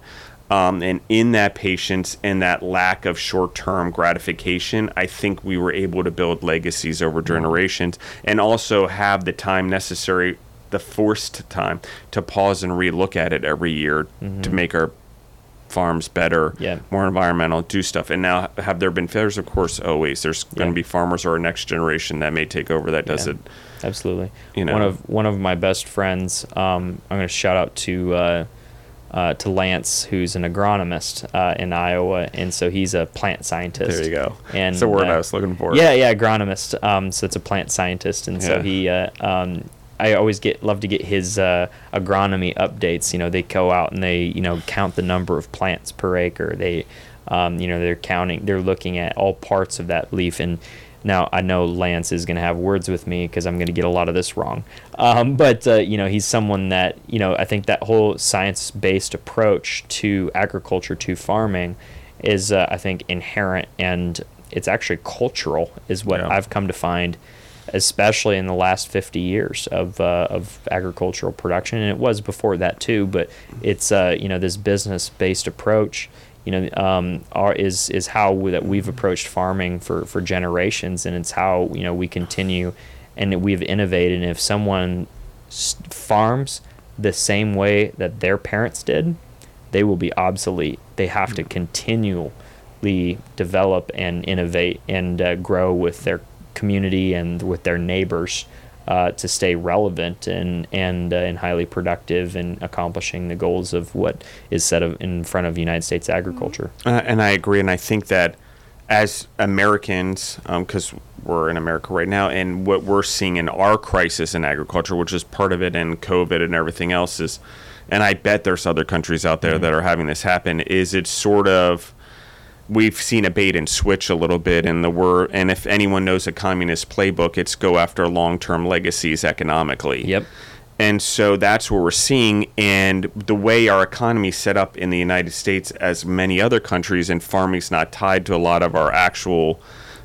Um, and in that patience and that lack of short term gratification, I think we were able to build legacies over generations and also have the time necessary, the forced time, to pause and relook at it every year to make our farms better, Yeah. more environmental, do stuff. And now, have there been failures? Of course, always. There's going to be farmers or a next generation that may take over that does Yeah. it. Absolutely. You know, one of one of my best friends. Um, I'm going to shout out to uh, uh, to Lance, who's an agronomist uh, in Iowa, and so he's a plant scientist. There you go. And That's the word uh, I was looking for. Yeah, yeah, agronomist. Um, so it's a plant scientist, and so he. Uh, um, I always get love to get his uh, agronomy updates. You know, they go out and they you know count the number of plants per acre. They, um, you know, they're counting. They're looking at all parts of that leaf. And now I know Lance is going to have words with me because I'm going to get a lot of this wrong. Um, but uh, you know, he's someone that you know. I think that whole science-based approach to agriculture to farming is, uh, I think, inherent and it's actually cultural, is what Yeah. I've come to find, especially in the last 50 years of, uh, of agricultural production. And it was before that too, but it's, uh, you know, this business based approach. You know, um, is is how we, that we've approached farming for, for generations, and it's how you know we continue, and we've innovated. And if someone farms the same way that their parents did, they will be obsolete. They have to continually develop and innovate and uh, grow with their community and with their neighbors uh, to stay relevant and and uh, and highly productive in accomplishing the goals of what is set of, in front of United States agriculture. Uh, and I agree, and I think that as Americans, because we're in America right now, and what we're seeing in our crisis in agriculture, which is part of it, and COVID and everything else is, and I bet there's other countries out there that are having this happen. Is it's sort of we've seen a bait and switch a little bit in the word, and if anyone knows a communist playbook, it's go after long-term legacies economically. Yep. And so that's what we're seeing. And the way our economy is set up in the United States, as many other countries, and farming's not tied to a lot of our actual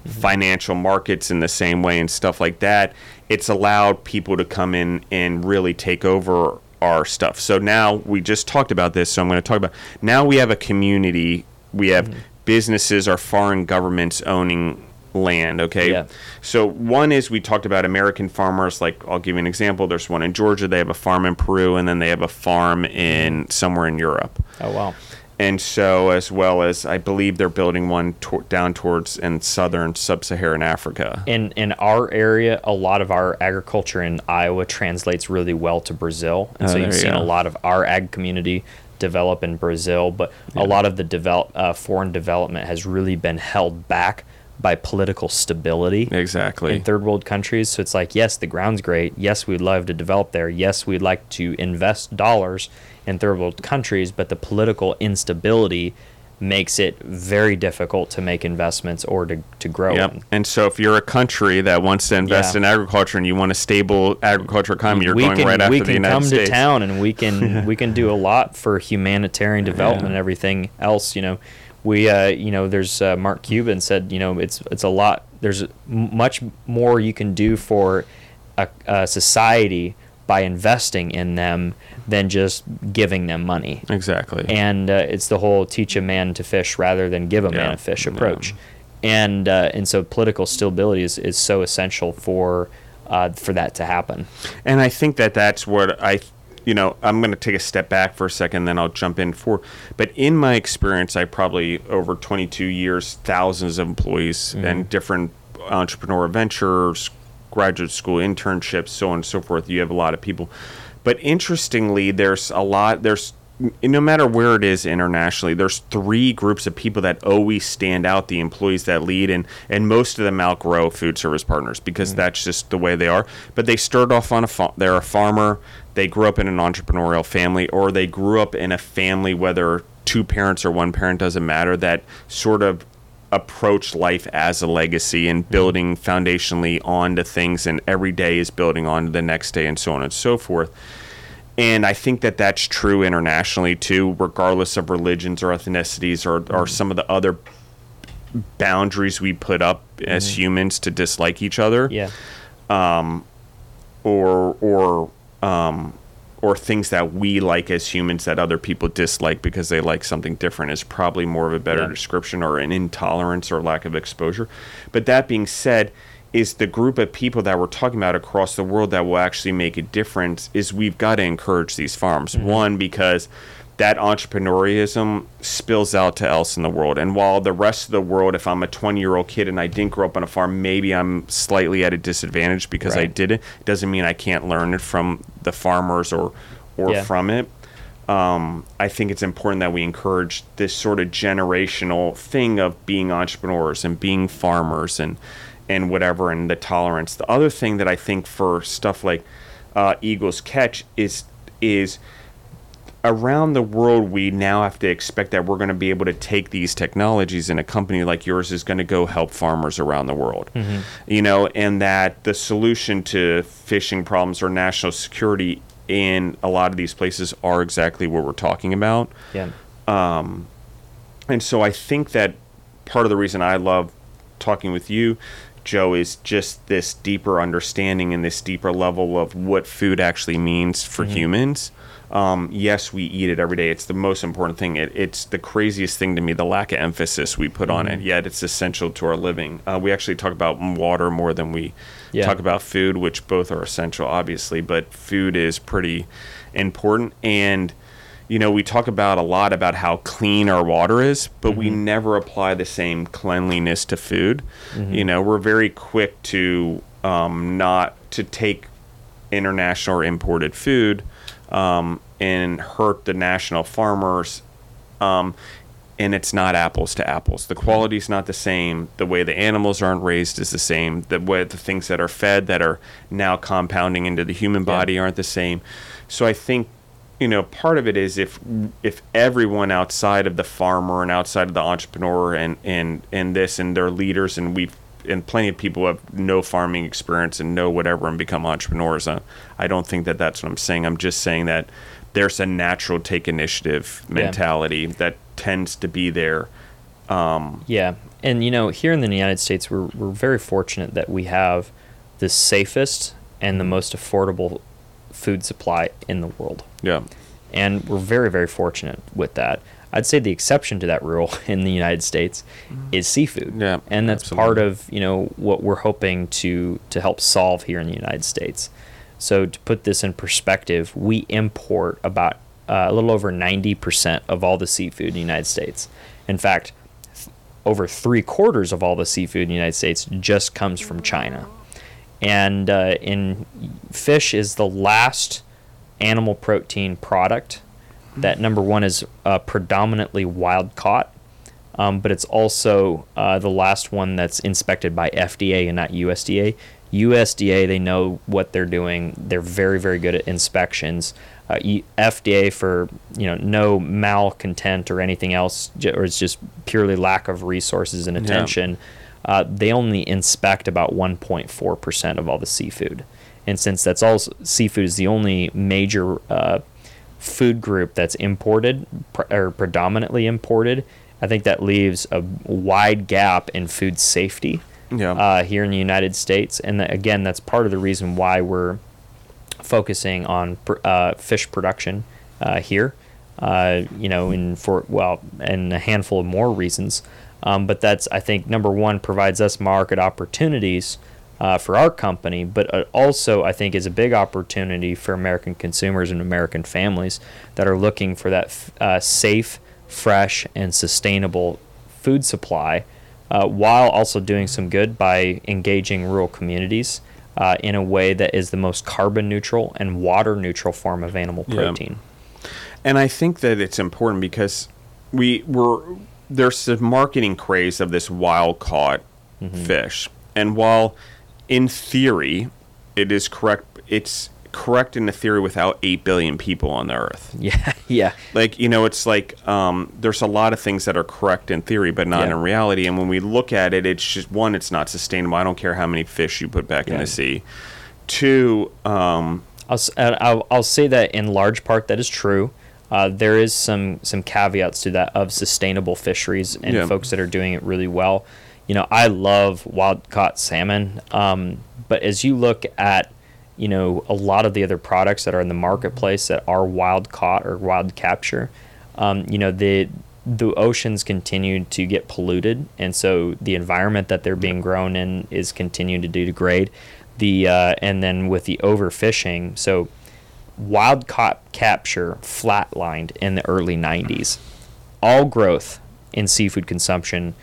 financial markets in the same way and stuff like that, it's allowed people to come in and really take over our stuff. So now we just talked about this. So I'm going to talk about now we have a community, we have Mm-hmm. Businesses or foreign governments owning land. Okay. Yeah. So one is we talked about American farmers. Like I'll give you an example. There's one in Georgia. They have a farm in Peru, and then they have a farm in somewhere in Europe. Oh wow. And so, as well as I believe they're building one to- down towards in southern sub-Saharan Africa. in in our area, a lot of our agriculture in Iowa translates really well to Brazil, and Oh, so you've seen go. a lot of our ag community develop in Brazil. But a lot of the develop uh, foreign development has really been held back by political stability Exactly. in third world countries. So it's like, yes, the ground's great. Yes, we'd love to develop there. Yes, we'd like to invest dollars in third world countries, but the political instability makes it very difficult to make investments or to, to grow. Yep. in. And so, if you're a country that wants to invest Yeah. in agriculture and you want a stable agriculture economy, you're we going can, right after the United States. we can come to town and we can we can do a lot for humanitarian development Yeah. and everything else. You know, we uh, you know there's uh, Mark Cuban said you know it's it's a lot. There's much more you can do for a, a society by investing in them than just giving them money. Exactly. And uh, it's the whole teach a man to fish rather than give a man a fish Yeah. approach. And uh, and so political stability is, is so essential for uh, for that to happen. And I think that that's what I, you know, I'm going to take a step back for a second, then I'll jump in for. But in my experience, I probably over 22 years, thousands of employees and different entrepreneur ventures, graduate school internships, so on and so forth. You have a lot of people. But interestingly, there's a lot, there's, no matter where it is internationally, there's three groups of people that always stand out, the employees that lead, and, and most of them outgrow food service partners because mm. that's just the way they are. But they start off on a farm, they're a farmer, they grew up in an entrepreneurial family, or they grew up in a family, whether two parents or one parent doesn't matter, that sort of approach life as a legacy and mm-hmm. building foundationally onto things, and every day is building on to the next day, and so on and so forth. And I think that that's true internationally too, regardless of religions or ethnicities or, or mm-hmm. some of the other boundaries we put up as mm-hmm. humans to dislike each other Yeah. Um, or or um, or things that we like as humans that other people dislike because they like something different is probably more of a better Yeah. description or an intolerance or lack of exposure. But that being said, is the group of people that we're talking about across the world that will actually make a difference is we've got to encourage these farms. Mm-hmm. One because that entrepreneurism spills out to else in the world. And while the rest of the world, if I'm a 20 year old kid and I didn't grow up on a farm, maybe I'm slightly at a disadvantage because I Right. did it. Doesn't mean I can't learn it from the farmers or or Yeah. from it. um, I think it's important that we encourage this sort of generational thing of being entrepreneurs and being farmers and and whatever and the tolerance. The other thing that I think for stuff like uh, Eagles Catch is is around the world we now have to expect that we're going to be able to take these technologies and a company like yours is going to go help farmers around the world Mm-hmm. you know and that the solution to fishing problems or national security in a lot of these places are exactly what we're talking about Yeah. Um, and so I think that part of the reason I love talking with you, Joe, is just this deeper understanding and this deeper level of what food actually means for humans. Um, yes, we eat it every day. It's the most important thing. It, it's the craziest thing to me, the lack of emphasis we put on it, yet it's essential to our living. Uh, we actually talk about water more than we Yeah. talk about food, which both are essential, obviously, but food is pretty important. And you know, we talk about a lot about how clean our water is, but we never apply the same cleanliness to food. You know, we're very quick to um, not to take international or imported food um, and hurt the national farmers. Um, and it's not apples to apples. The quality is not the same. The way the animals aren't raised is the same. The way the things that are fed that are now compounding into the human body aren't the same. So I think you know part of it is if if everyone outside of the farmer and outside of the entrepreneur and and and this and their leaders and we've and plenty of people have no farming experience and know whatever and become entrepreneurs. I, I don't think that that's what I'm saying. I'm just saying that there's a natural take initiative mentality that tends to be there. Um, yeah, and you know, here in the United States, we're we're very fortunate that we have the safest and the most affordable food supply in the world, Yeah. and we're very very fortunate with that. I'd say the exception to that rule in the United States is seafood. Yeah, and that's absolutely. part of you know what we're hoping to to help solve here in the United States. So to put this in perspective, we import about uh, a little over ninety percent of all the seafood in the United States. In fact, th- over three quarters of all the seafood in the United States just comes from China. And uh, in fish is the last animal protein product that number one is uh, predominantly wild caught, um, but it's also uh, the last one that's inspected by FDA and not USDA. USDA, they know what they're doing. They're very, very good at inspections. Uh, FDA for you know no malcontent or anything else, or it's just purely lack of resources and attention. Uh, they only inspect about 1.4 percent of all the seafood, and since that's all seafood is the only major uh, food group that's imported pr- or predominantly imported, I think that leaves a wide gap in food safety Yeah. uh, here in the United States. And that, again, that's part of the reason why we're focusing on pr- uh, fish production uh, here. Uh, you know, in for well, and a handful of more reasons. Um, but that's I think number one provides us market opportunities uh, for our company, but uh, also I think is a big opportunity for American consumers and American families that are looking for that f- uh, safe, fresh, and sustainable food supply, uh, while also doing some good by engaging rural communities uh, in a way that is the most carbon neutral and water neutral form of animal Yeah. protein. And I think that it's important because we were there's a marketing craze of this wild caught fish. And while in theory it is correct it's correct in the theory without 8 billion people on the earth. Yeah, yeah, Like, you know, it's like um, there's a lot of things that are correct in theory, but not Yeah. in reality. And when we look at it, it's just one, it's not sustainable. I don't care how many fish you put back in the sea. Two, um, I'll, I'll, I'll say that in large part that is true. Uh, there is some some caveats to that of sustainable fisheries and Yeah. folks that are doing it really well. You know, I love wild caught salmon, um, but as you look at you know a lot of the other products that are in the marketplace that are wild caught or wild capture, um, you know the the oceans continue to get polluted, and so the environment that they're being grown in is continuing to degrade. The uh, and then with the overfishing, so wild caught capture flatlined in the early 90s. All growth in seafood consumption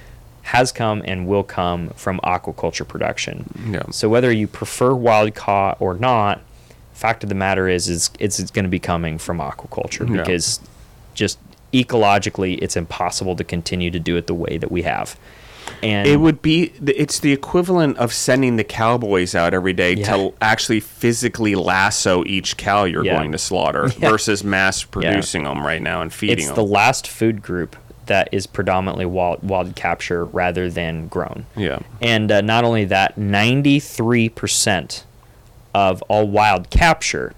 has come and will come from aquaculture production. Yeah. So whether you prefer wild caught or not, fact of the matter is, is it's, it's going to be coming from aquaculture Yeah. because just ecologically, it's impossible to continue to do it the way that we have. And It would be. It's the equivalent of sending the cowboys out every day Yeah. to actually physically lasso each cow you're Yeah. going to slaughter versus mass producing them right now and feeding it's them. the last food group that is predominantly wild, wild capture rather than grown. yeah. And uh, not only that, 93% of all wild capture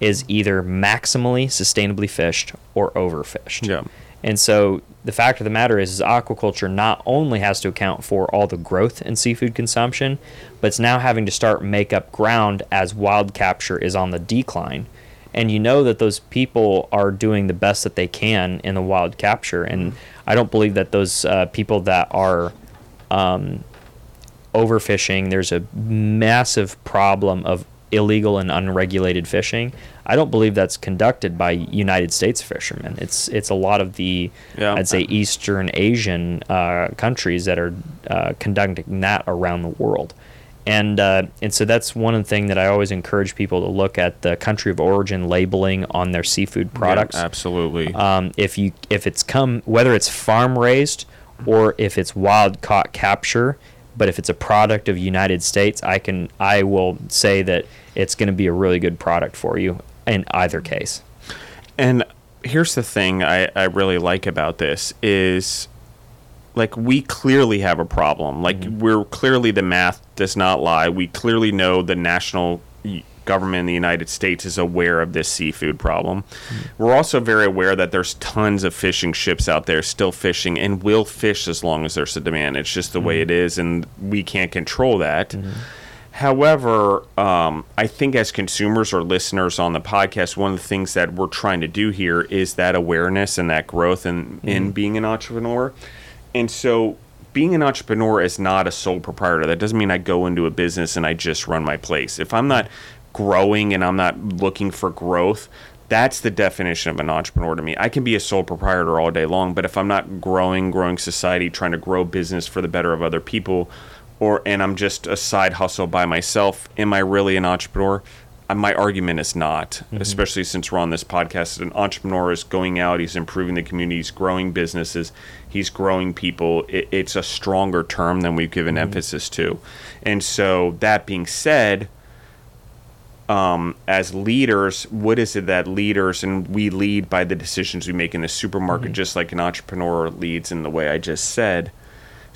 is either maximally sustainably fished or overfished. Yeah. And so the fact of the matter is, is aquaculture not only has to account for all the growth in seafood consumption, but it's now having to start make up ground as wild capture is on the decline. And you know that those people are doing the best that they can in the wild capture. And I don't believe that those uh, people that are um, overfishing, there's a massive problem of illegal and unregulated fishing. I don't believe that's conducted by United States fishermen. It's it's a lot of the Yeah. I'd say Eastern Asian uh, countries that are uh, conducting that around the world. And uh, and so that's one thing that I always encourage people to look at the country of origin labeling on their seafood products. Yeah, absolutely. Um, if you if it's come whether it's farm raised or if it's wild caught capture, but if it's a product of United States, I can I will say that it's going to be a really good product for you in either case. And here's the thing I, I really like about this is like we clearly have a problem. Like mm-hmm. we're clearly the math does not lie. We clearly know the national government in the United States is aware of this seafood problem. Mm-hmm. We're also very aware that there's tons of fishing ships out there still fishing and will fish as long as there's a demand. It's just the way mm-hmm. it is and we can't control that. However, um, I think as consumers or listeners on the podcast, one of the things that we're trying to do here is that awareness and that growth in, in being an entrepreneur. And so, being an entrepreneur is not a sole proprietor. That doesn't mean I go into a business and I just run my place. If I'm not growing and I'm not looking for growth, that's the definition of an entrepreneur to me. I can be a sole proprietor all day long, but if I'm not growing, growing society, trying to grow business for the better of other people, or and I'm just a side hustle by myself, am I really an entrepreneur? Uh, My argument is not, especially since we're on this podcast. An entrepreneur is going out, he's improving the community, he's growing businesses, he's growing people. It, it's a stronger term than we've given emphasis to. And so, that being said, um, as leaders, what is it that leaders and we lead by the decisions we make in the supermarket, just like an entrepreneur leads in the way I just said.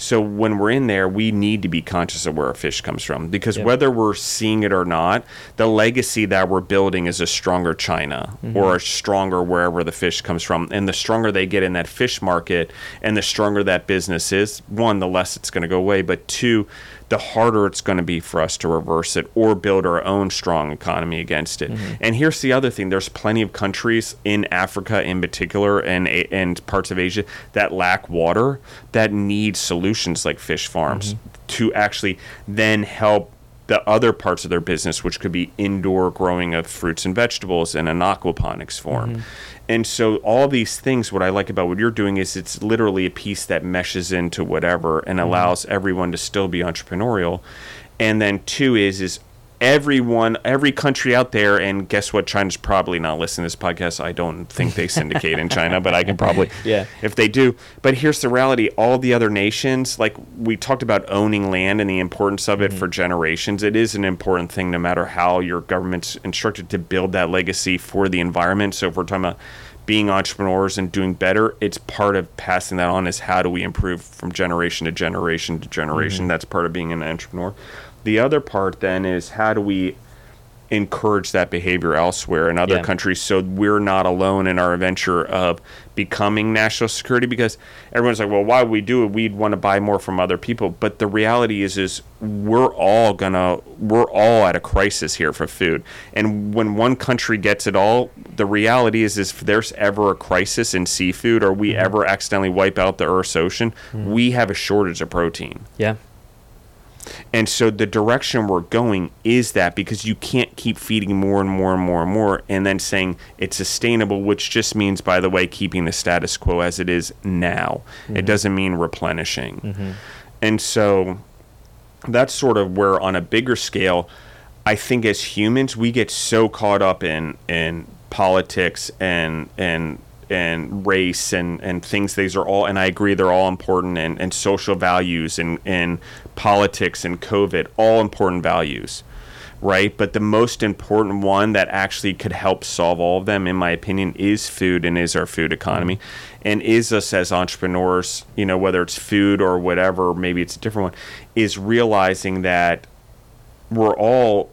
So when we're in there, we need to be conscious of where our fish comes from because whether we're seeing it or not, the legacy that we're building is a stronger China mm-hmm. or a stronger wherever the fish comes from. And the stronger they get in that fish market and the stronger that business is, one, the less it's going to go away, but two, the harder it's going to be for us to reverse it or build our own strong economy against it. Mm-hmm. And here's the other thing: there's plenty of countries in Africa, in particular, and and parts of Asia that lack water that need solutions like fish farms mm-hmm. to actually then help the other parts of their business, which could be indoor growing of fruits and vegetables in an aquaponics form. Mm-hmm. And so all these things, what I like about what you're doing is it's literally a piece that meshes into whatever and mm-hmm. allows everyone to still be entrepreneurial. And then two is is everyone, every country out there, and guess what? China's probably not listening to this podcast. I don't think they syndicate in China, but I can probably, Yeah. if they do. But here's the reality: all the other nations, like we talked about owning land and the importance of it mm-hmm. for generations. It is an important thing, no matter how your government's instructed to build that legacy for the environment. So if we're talking about being entrepreneurs and doing better, it's part of passing that on. Is how do we improve from generation to generation to generation? Mm-hmm. That's part of being an entrepreneur. The other part then is how do we encourage that behavior elsewhere in other Yeah. countries so we're not alone in our adventure of becoming national security? Because everyone's like well why would we do it? We'd want to buy more from other people. But the reality is is we're all gonna we're all at a crisis here for food. And when one country gets it all the reality is is if there's ever a crisis in seafood or we mm-hmm. ever accidentally wipe out the earth's ocean mm-hmm. we have a shortage of protein. Yeah. And so the direction we're going is that because you can't keep feeding more and more and more and more and then saying it's sustainable, which just means, by the way, keeping the status quo as it is now. It mm-hmm. doesn't mean replenishing. Mm-hmm. And so that's sort of where, on a bigger scale, I think as humans we get so caught up in in politics and and and race and, and things these are all and I agree they're all important and, and social values and, and politics and COVID, all important values. Right? But the most important one that actually could help solve all of them, in my opinion, is food and is our food economy. And is us as entrepreneurs, you know, whether it's food or whatever, maybe it's a different one, is realizing that we're all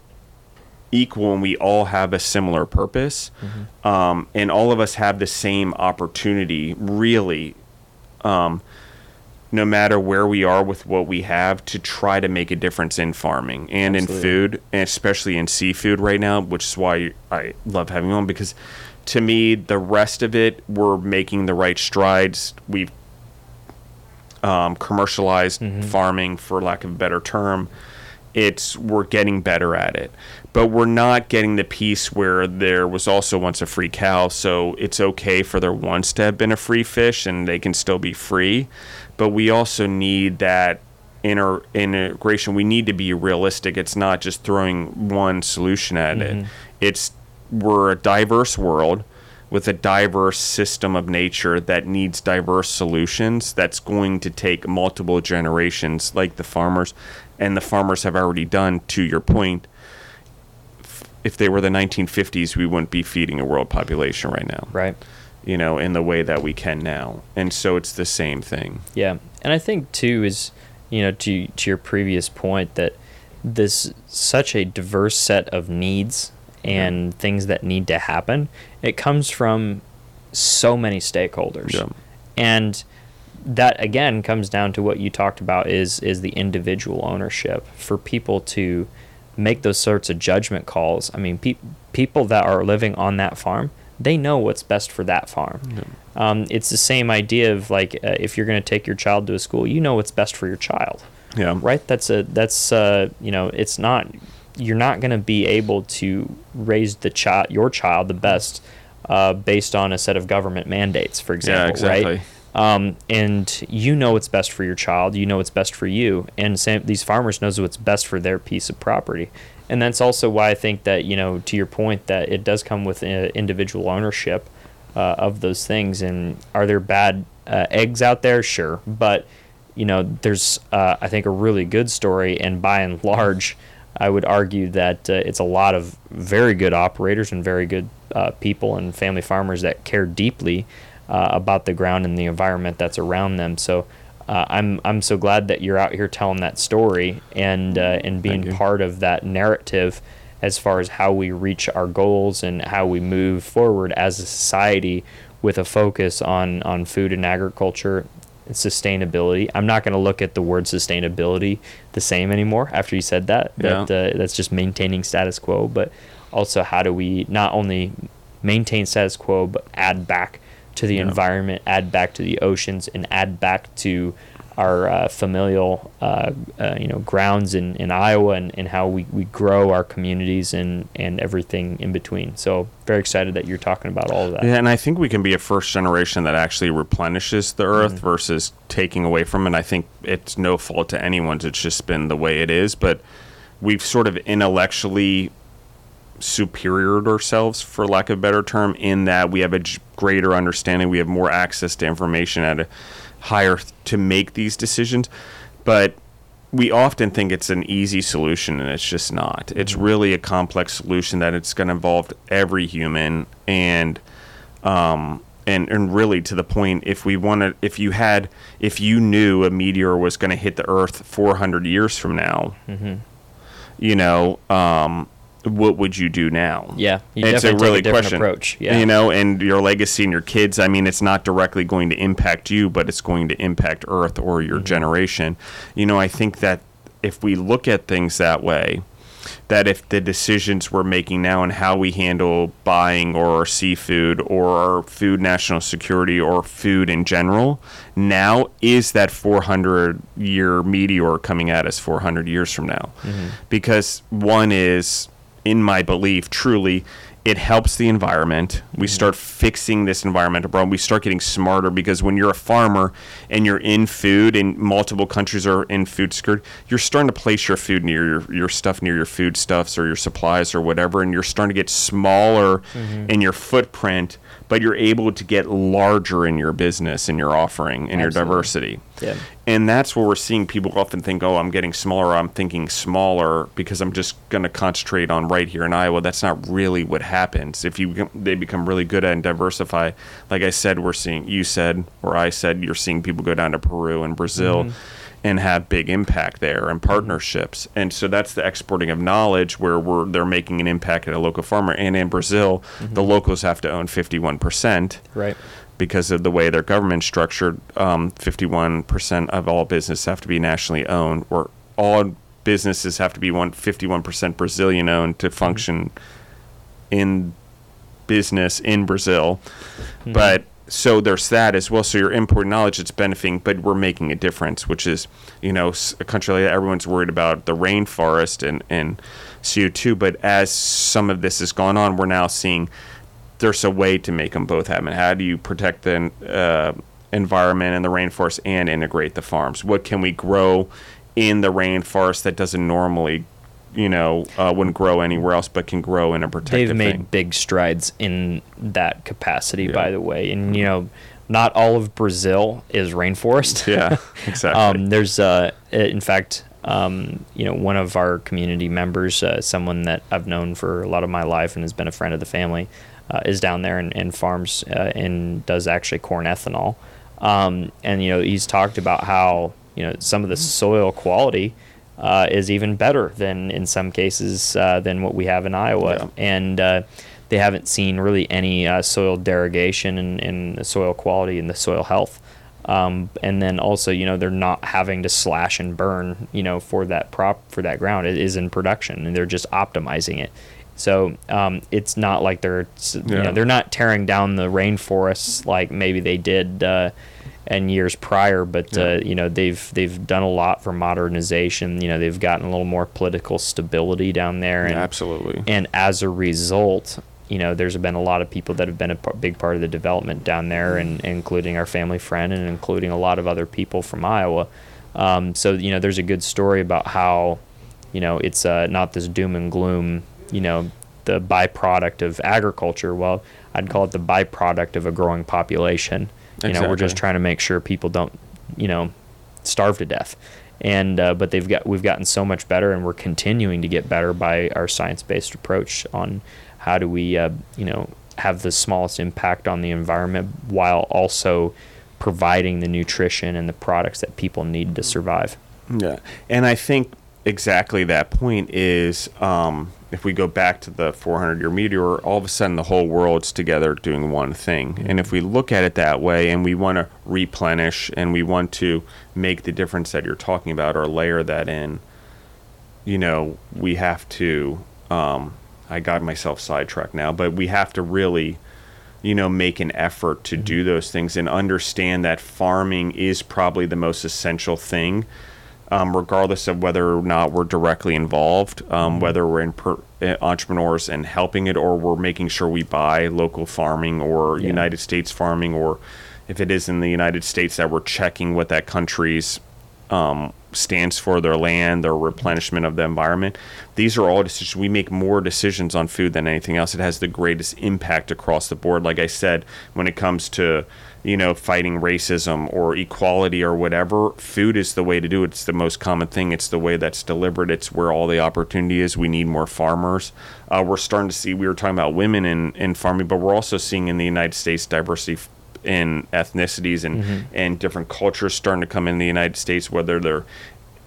equal and we all have a similar purpose. Mm-hmm. Um, and all of us have the same opportunity, really, um, no matter where we are with what we have, to try to make a difference in farming and Absolutely. in food, and especially in seafood right now, which is why I love having on because to me, the rest of it, we're making the right strides. We've um, commercialized mm-hmm. farming, for lack of a better term. It's we're getting better at it but we're not getting the piece where there was also once a free cow. So it's okay for there once to have been a free fish and they can still be free. But we also need that inter- integration. We need to be realistic. It's not just throwing one solution at mm-hmm. it. It's we're a diverse world with a diverse system of nature that needs diverse solutions that's going to take multiple generations like the farmers and the farmers have already done to your point if they were the 1950s, we wouldn't be feeding a world population right now. Right. You know, in the way that we can now. And so it's the same thing. Yeah. And I think too is, you know, to to your previous point that this such a diverse set of needs and things that need to happen. It comes from so many stakeholders. Yeah. And that again comes down to what you talked about is is the individual ownership for people to make those sorts of judgment calls. I mean, pe- people that are living on that farm, they know what's best for that farm. Yeah. Um, it's the same idea of like uh, if you're going to take your child to a school, you know what's best for your child. Yeah. Right. That's a that's uh, you know it's not you're not going to be able to raise the child your child the best uh, based on a set of government mandates, for example. Yeah, exactly. Right. Um, and you know what's best for your child. You know what's best for you. And same, these farmers knows what's best for their piece of property. And that's also why I think that you know, to your point, that it does come with uh, individual ownership uh, of those things. And are there bad uh, eggs out there? Sure, but you know, there's uh, I think a really good story, and by and large, I would argue that uh, it's a lot of very good operators and very good uh, people and family farmers that care deeply uh, about the ground and the environment that's around them. So uh, I'm I'm so glad that you're out here telling that story and uh, and being part of that narrative as far as how we reach our goals and how we move forward as a society with a focus on on food and agriculture and sustainability. I'm not going to look at the word sustainability the same anymore after you said that. Yeah. That uh, that's just maintaining status quo, but also how do we not only maintain status quo but add back to the yeah. environment, add back to the oceans, and add back to our uh, familial, uh, uh, you know, grounds in, in Iowa and, and how we, we grow our communities and, and everything in between. So very excited that you're talking about all of that. Yeah, and I think we can be a first generation that actually replenishes the earth mm-hmm. versus taking away from it. I think it's no fault to anyone's. It's just been the way it is. But we've sort of intellectually superior ourselves, for lack of a better term, in that we have a greater understanding, we have more access to information at a higher to make these decisions. But we often think it's an easy solution, and it's just not. It's mm-hmm. really a complex solution that it's going to involve every human, and um, and and really to the point, if we wanted, if you had, if you knew a meteor was going to hit the Earth 400 years from now, mm-hmm. you know, um, what would you do now? Yeah, it's a really a question. Approach. Yeah, you know, and your legacy and your kids. I mean, it's not directly going to impact you, but it's going to impact Earth or your mm-hmm. generation. You know, I think that if we look at things that way, that if the decisions we're making now and how we handle buying or seafood or food national security or food in general now is that 400 year meteor coming at us 400 years from now mm-hmm. because one is in my belief, truly, it helps the environment. We mm-hmm. start fixing this environmental problem. We start getting smarter because when you're a farmer and you're in food and multiple countries are in food security, you're starting to place your food near your, your stuff near your food stuffs or your supplies or whatever, and you're starting to get smaller mm-hmm. in your footprint, but you're able to get larger in your business and your offering and your diversity. Yeah. And that's where we're seeing people often think, oh, I'm getting smaller. I'm thinking smaller because I'm just going to concentrate on right here in Iowa. That's not really what happens. If you they become really good at and diversify, like I said, we're seeing you said or I said, you're seeing people go down to Peru and Brazil. Mm-hmm. And have big impact there and mm-hmm. partnerships, and so that's the exporting of knowledge where we're they're making an impact at a local farmer. And in Brazil, mm-hmm. the locals have to own fifty one percent, Right. Because of the way their government's structured, um, 51% of all businesses have to be nationally owned, or all businesses have to be one, 51% Brazilian owned to function in business in Brazil. But so there's that as well. So you're importing knowledge, it's benefiting, but we're making a difference, which is, you know, a country like that, everyone's worried about the rainforest and, and CO2. But as some of this has gone on, we're now seeing there's a way to make them both happen. How do you protect the uh, environment and the rainforest and integrate the farms? What can we grow in the rainforest that doesn't normally, you know, uh, wouldn't grow anywhere else, but can grow in a protected They've made thing? big strides in that capacity, Yeah. by the way. And you know, not all of Brazil is rainforest. Yeah, exactly. Um, there's, uh, in fact, um, you know, one of our community members, uh, someone that I've known for a lot of my life and has been a friend of the family, uh, is down there and, and farms uh, and does actually corn ethanol. Um, and you know, he's talked about how you know some of the soil quality uh, is even better than in some cases uh, than what we have in Iowa, Yeah. and uh, they haven't seen really any uh, soil derogation in, in the soil quality and the soil health. Um, and then also, you know, they're not having to slash and burn, you know, for that prop for that ground. It is in production, and they're just optimizing it. So um, it's not like they're, you Yeah. know, they're not tearing down the rainforests like maybe they did uh, in years prior. But uh, you know, they've they've done a lot for modernization. You know, they've gotten a little more political stability down there, and Absolutely. and as a result, you know, there's been a lot of people that have been a p- big part of the development down there, and including our family friend, and including a lot of other people from Iowa. Um, so you know, there's a good story about how, you know, it's uh, not this doom and gloom. You know, the byproduct of agriculture. Well, I'd call it the byproduct of a growing population. You know, we're just trying to make sure people don't, you know, starve to death. And uh, but they've got we've gotten so much better, and we're continuing to get better by our science-based approach on how do we, uh, you know, have the smallest impact on the environment while also providing the nutrition and the products that people need to survive. Yeah, and I think exactly that point is um, if we go back to the 400 year meteor, all of a sudden the whole world's together doing one thing. And if we look at it that way and we want to replenish and we want to make the difference that you're talking about or layer that in, you know, we have to. Um, I got myself sidetracked now, but we have to really you know, make an effort to do those things and understand that farming is probably the most essential thing, um, regardless of whether or not we're directly involved, um, whether we're in per- uh, entrepreneurs and helping it, or we're making sure we buy local farming or Yeah. United States farming, or if it is in the United States that we're checking what that country's um, stands for their land, their replenishment of the environment. These are all decisions. We make more decisions on food than anything else. It has the greatest impact across the board. Like I said, when it comes to you know fighting racism or equality or whatever, food is the way to do it. It's the most common thing. It's the way that's deliberate. It's where all the opportunity is. We need more farmers. Uh, we're starting to see. We were talking about women in in farming, but we're also seeing in the United States diversity in ethnicities and and different cultures starting to come in the United States, whether they're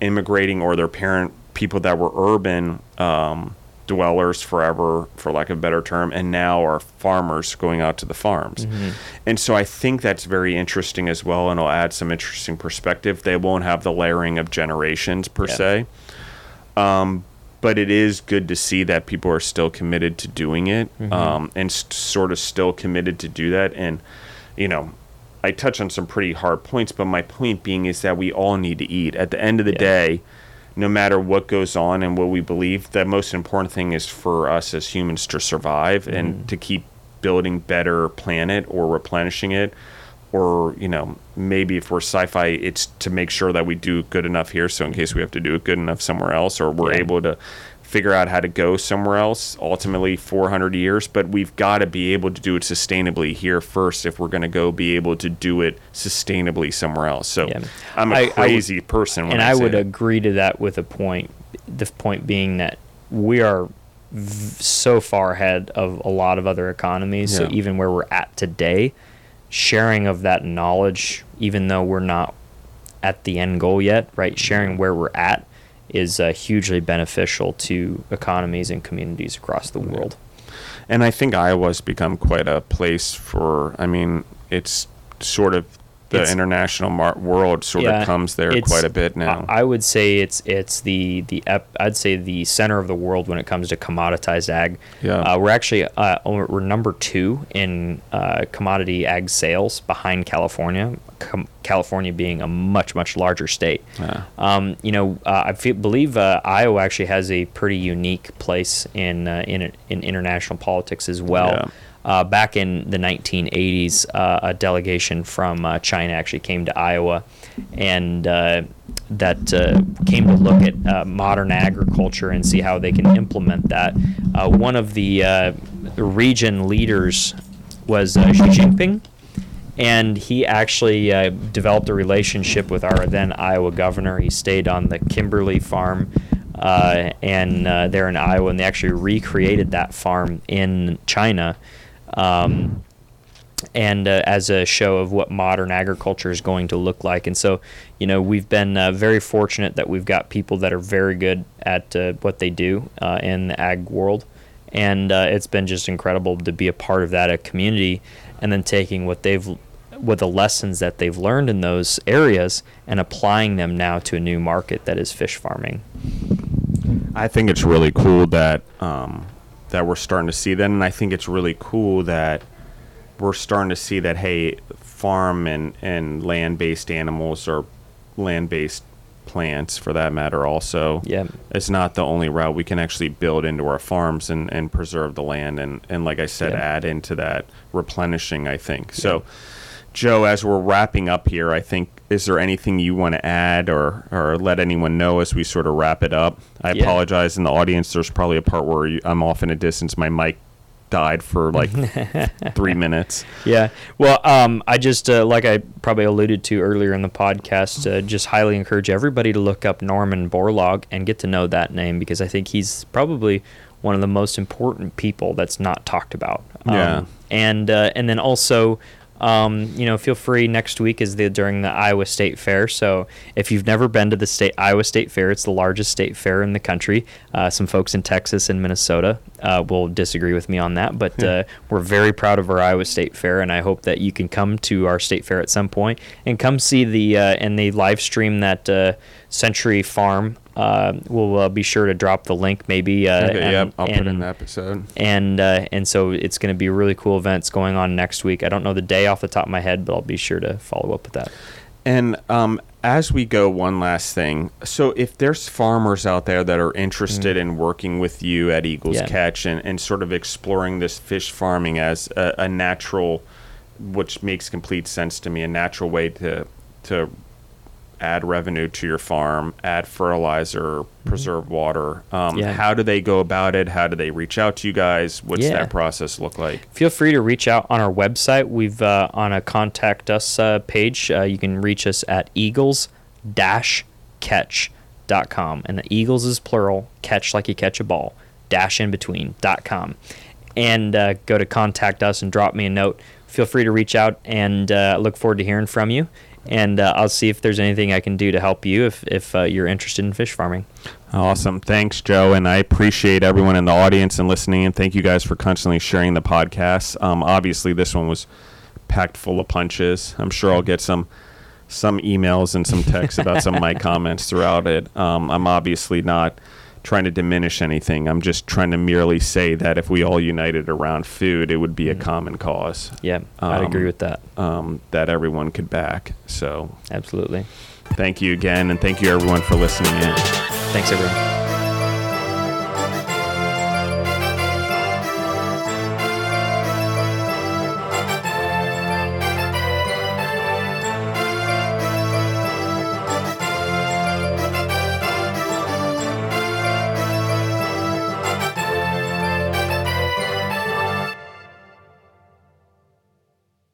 immigrating or their parent people that were urban um, dwellers forever, for lack of a better term, and now are farmers going out to the farms. And so I think that's very interesting as well, and it'll add some interesting perspective. They won't have the layering of generations per Yeah. se. Um, but it is good to see that people are still committed to doing it um, and s sort of still committed to do that. And, you know, I touch on some pretty hard points, but my point being is that we all need to eat. At the end of the Yeah. day, no matter what goes on and what we believe, the most important thing is for us as humans to survive Mm-hmm. and to keep building better planet or replenishing it. Or, you know, maybe if we're sci fi, it's to make sure that we do good enough here. So, in case we have to do it good enough somewhere else, or we're Yeah. able to figure out how to go somewhere else, ultimately 400 years. But we've got to be able to do it sustainably here first if we're going to go be able to do it sustainably somewhere else. So, Yeah. I'm a I- I would- crazy person. When and I, I would it. agree to that with a point. The point being that we are v- so far ahead of a lot of other economies. So even where we're at today, sharing of that knowledge, even though we're not at the end goal yet, right? Sharing where we're at is uh, hugely beneficial to economies and communities across the world. And I think Iowa's become quite a place for. I mean, it's sort of the It's- international mar- world sort Yeah, of comes there quite a bit now. I would say it's it's the the ep, I'd say the center of the world when it comes to commoditized ag. Yeah. Uh, we're actually uh, we're number two in uh, commodity ag sales behind California. Com- California being a much much larger state. Yeah. Um, you know, uh, I feel, believe uh, Iowa actually has a pretty unique place in uh, in in international politics as well. Yeah. Uh, back in the 1980s, uh, a delegation from uh, China actually came to Iowa, and uh, that uh, came to look at uh, modern agriculture and see how they can implement that. One of the region leaders was Xi Jinping, and he actually developed a relationship with our then Iowa governor. He stayed on the Kimberley farm. And there in Iowa, and they actually recreated that farm in China um, and uh, as a show of what modern agriculture is going to look like. And so, you know, we've been uh, very fortunate that we've got people that are very good at uh, what they do uh, in the ag world. And uh, it's been just incredible to be a part of that a community and then taking what they've what the lessons that they've learned in those areas and applying them now to a new market that is fish farming. I think it's really cool that um, that we're starting to see that, and I think it's really cool that we're starting to see that hey, farm and and land based animals or land based plants for that matter also Yeah. it's not the only route we can actually build into our farms and, and preserve the land and, and like I said Yeah. add into that replenishing I think so Joe as we're wrapping up here I think is there anything you want to add or or let anyone know as we sort of wrap it up I Yeah. apologize in the audience there's probably a part where you, I'm off in a distance my mic died for like three minutes Yeah. Well, um, I just, uh, like I probably alluded to earlier in the podcast, uh, just highly encourage everybody to look up Norman Borlaug and get to know that name because I think he's probably one of the most important people that's not talked about. Um, Yeah. And uh, and then also. Um, you know, feel free. Next week is the during the Iowa State Fair. So if you've never been to the state Iowa State Fair, it's the largest state fair in the country. Uh, some folks in Texas and Minnesota uh, will disagree with me on that, but uh, we're very proud of our Iowa State Fair, and I hope that you can come to our state fair at some point and come see the uh, and they live stream that uh, Century Farm. Uh, we'll uh, be sure to drop the link maybe. Uh, okay, and, yep I'll put in the episode and uh, and so it's going to be really cool events going on next week. I don't know the day off the top of my head, but I'll be sure to follow up with that. And um, as we go, one last thing. So, if there's farmers out there that are interested in working with you at Eagles Yeah. Catch and, and sort of exploring this fish farming as a, a natural, which makes complete sense to me, a natural way to to add revenue to your farm, add fertilizer, preserve water. Um, Yeah. How do they go about it? How do they reach out to you guys? What's Yeah. that process look like? Feel free to reach out on our website. We've uh, on a contact us uh, page. Uh, you can reach us at eagles catch.com. And the Eagles is plural, catch like you catch a ball, dash in between dot com. And uh, go to contact us and drop me a note. Feel free to reach out and uh, look forward to hearing from you. And uh, I'll see if there's anything I can do to help you if, if uh, you're interested in fish farming. Awesome. Thanks, Joe. And I appreciate everyone in the audience and listening. And thank you guys for constantly sharing the podcast. Um, obviously, this one was packed full of punches. I'm sure I'll get some some emails and some texts about some of my comments throughout it. Um, I'm obviously not trying to diminish anything. I'm just trying to merely say that if we all united around food, it would be a common cause Yeah, I'd agree Um, with that. um, that everyone could back. So Absolutely. thank you again. And thank you, everyone, for listening in. Thanks, everyone.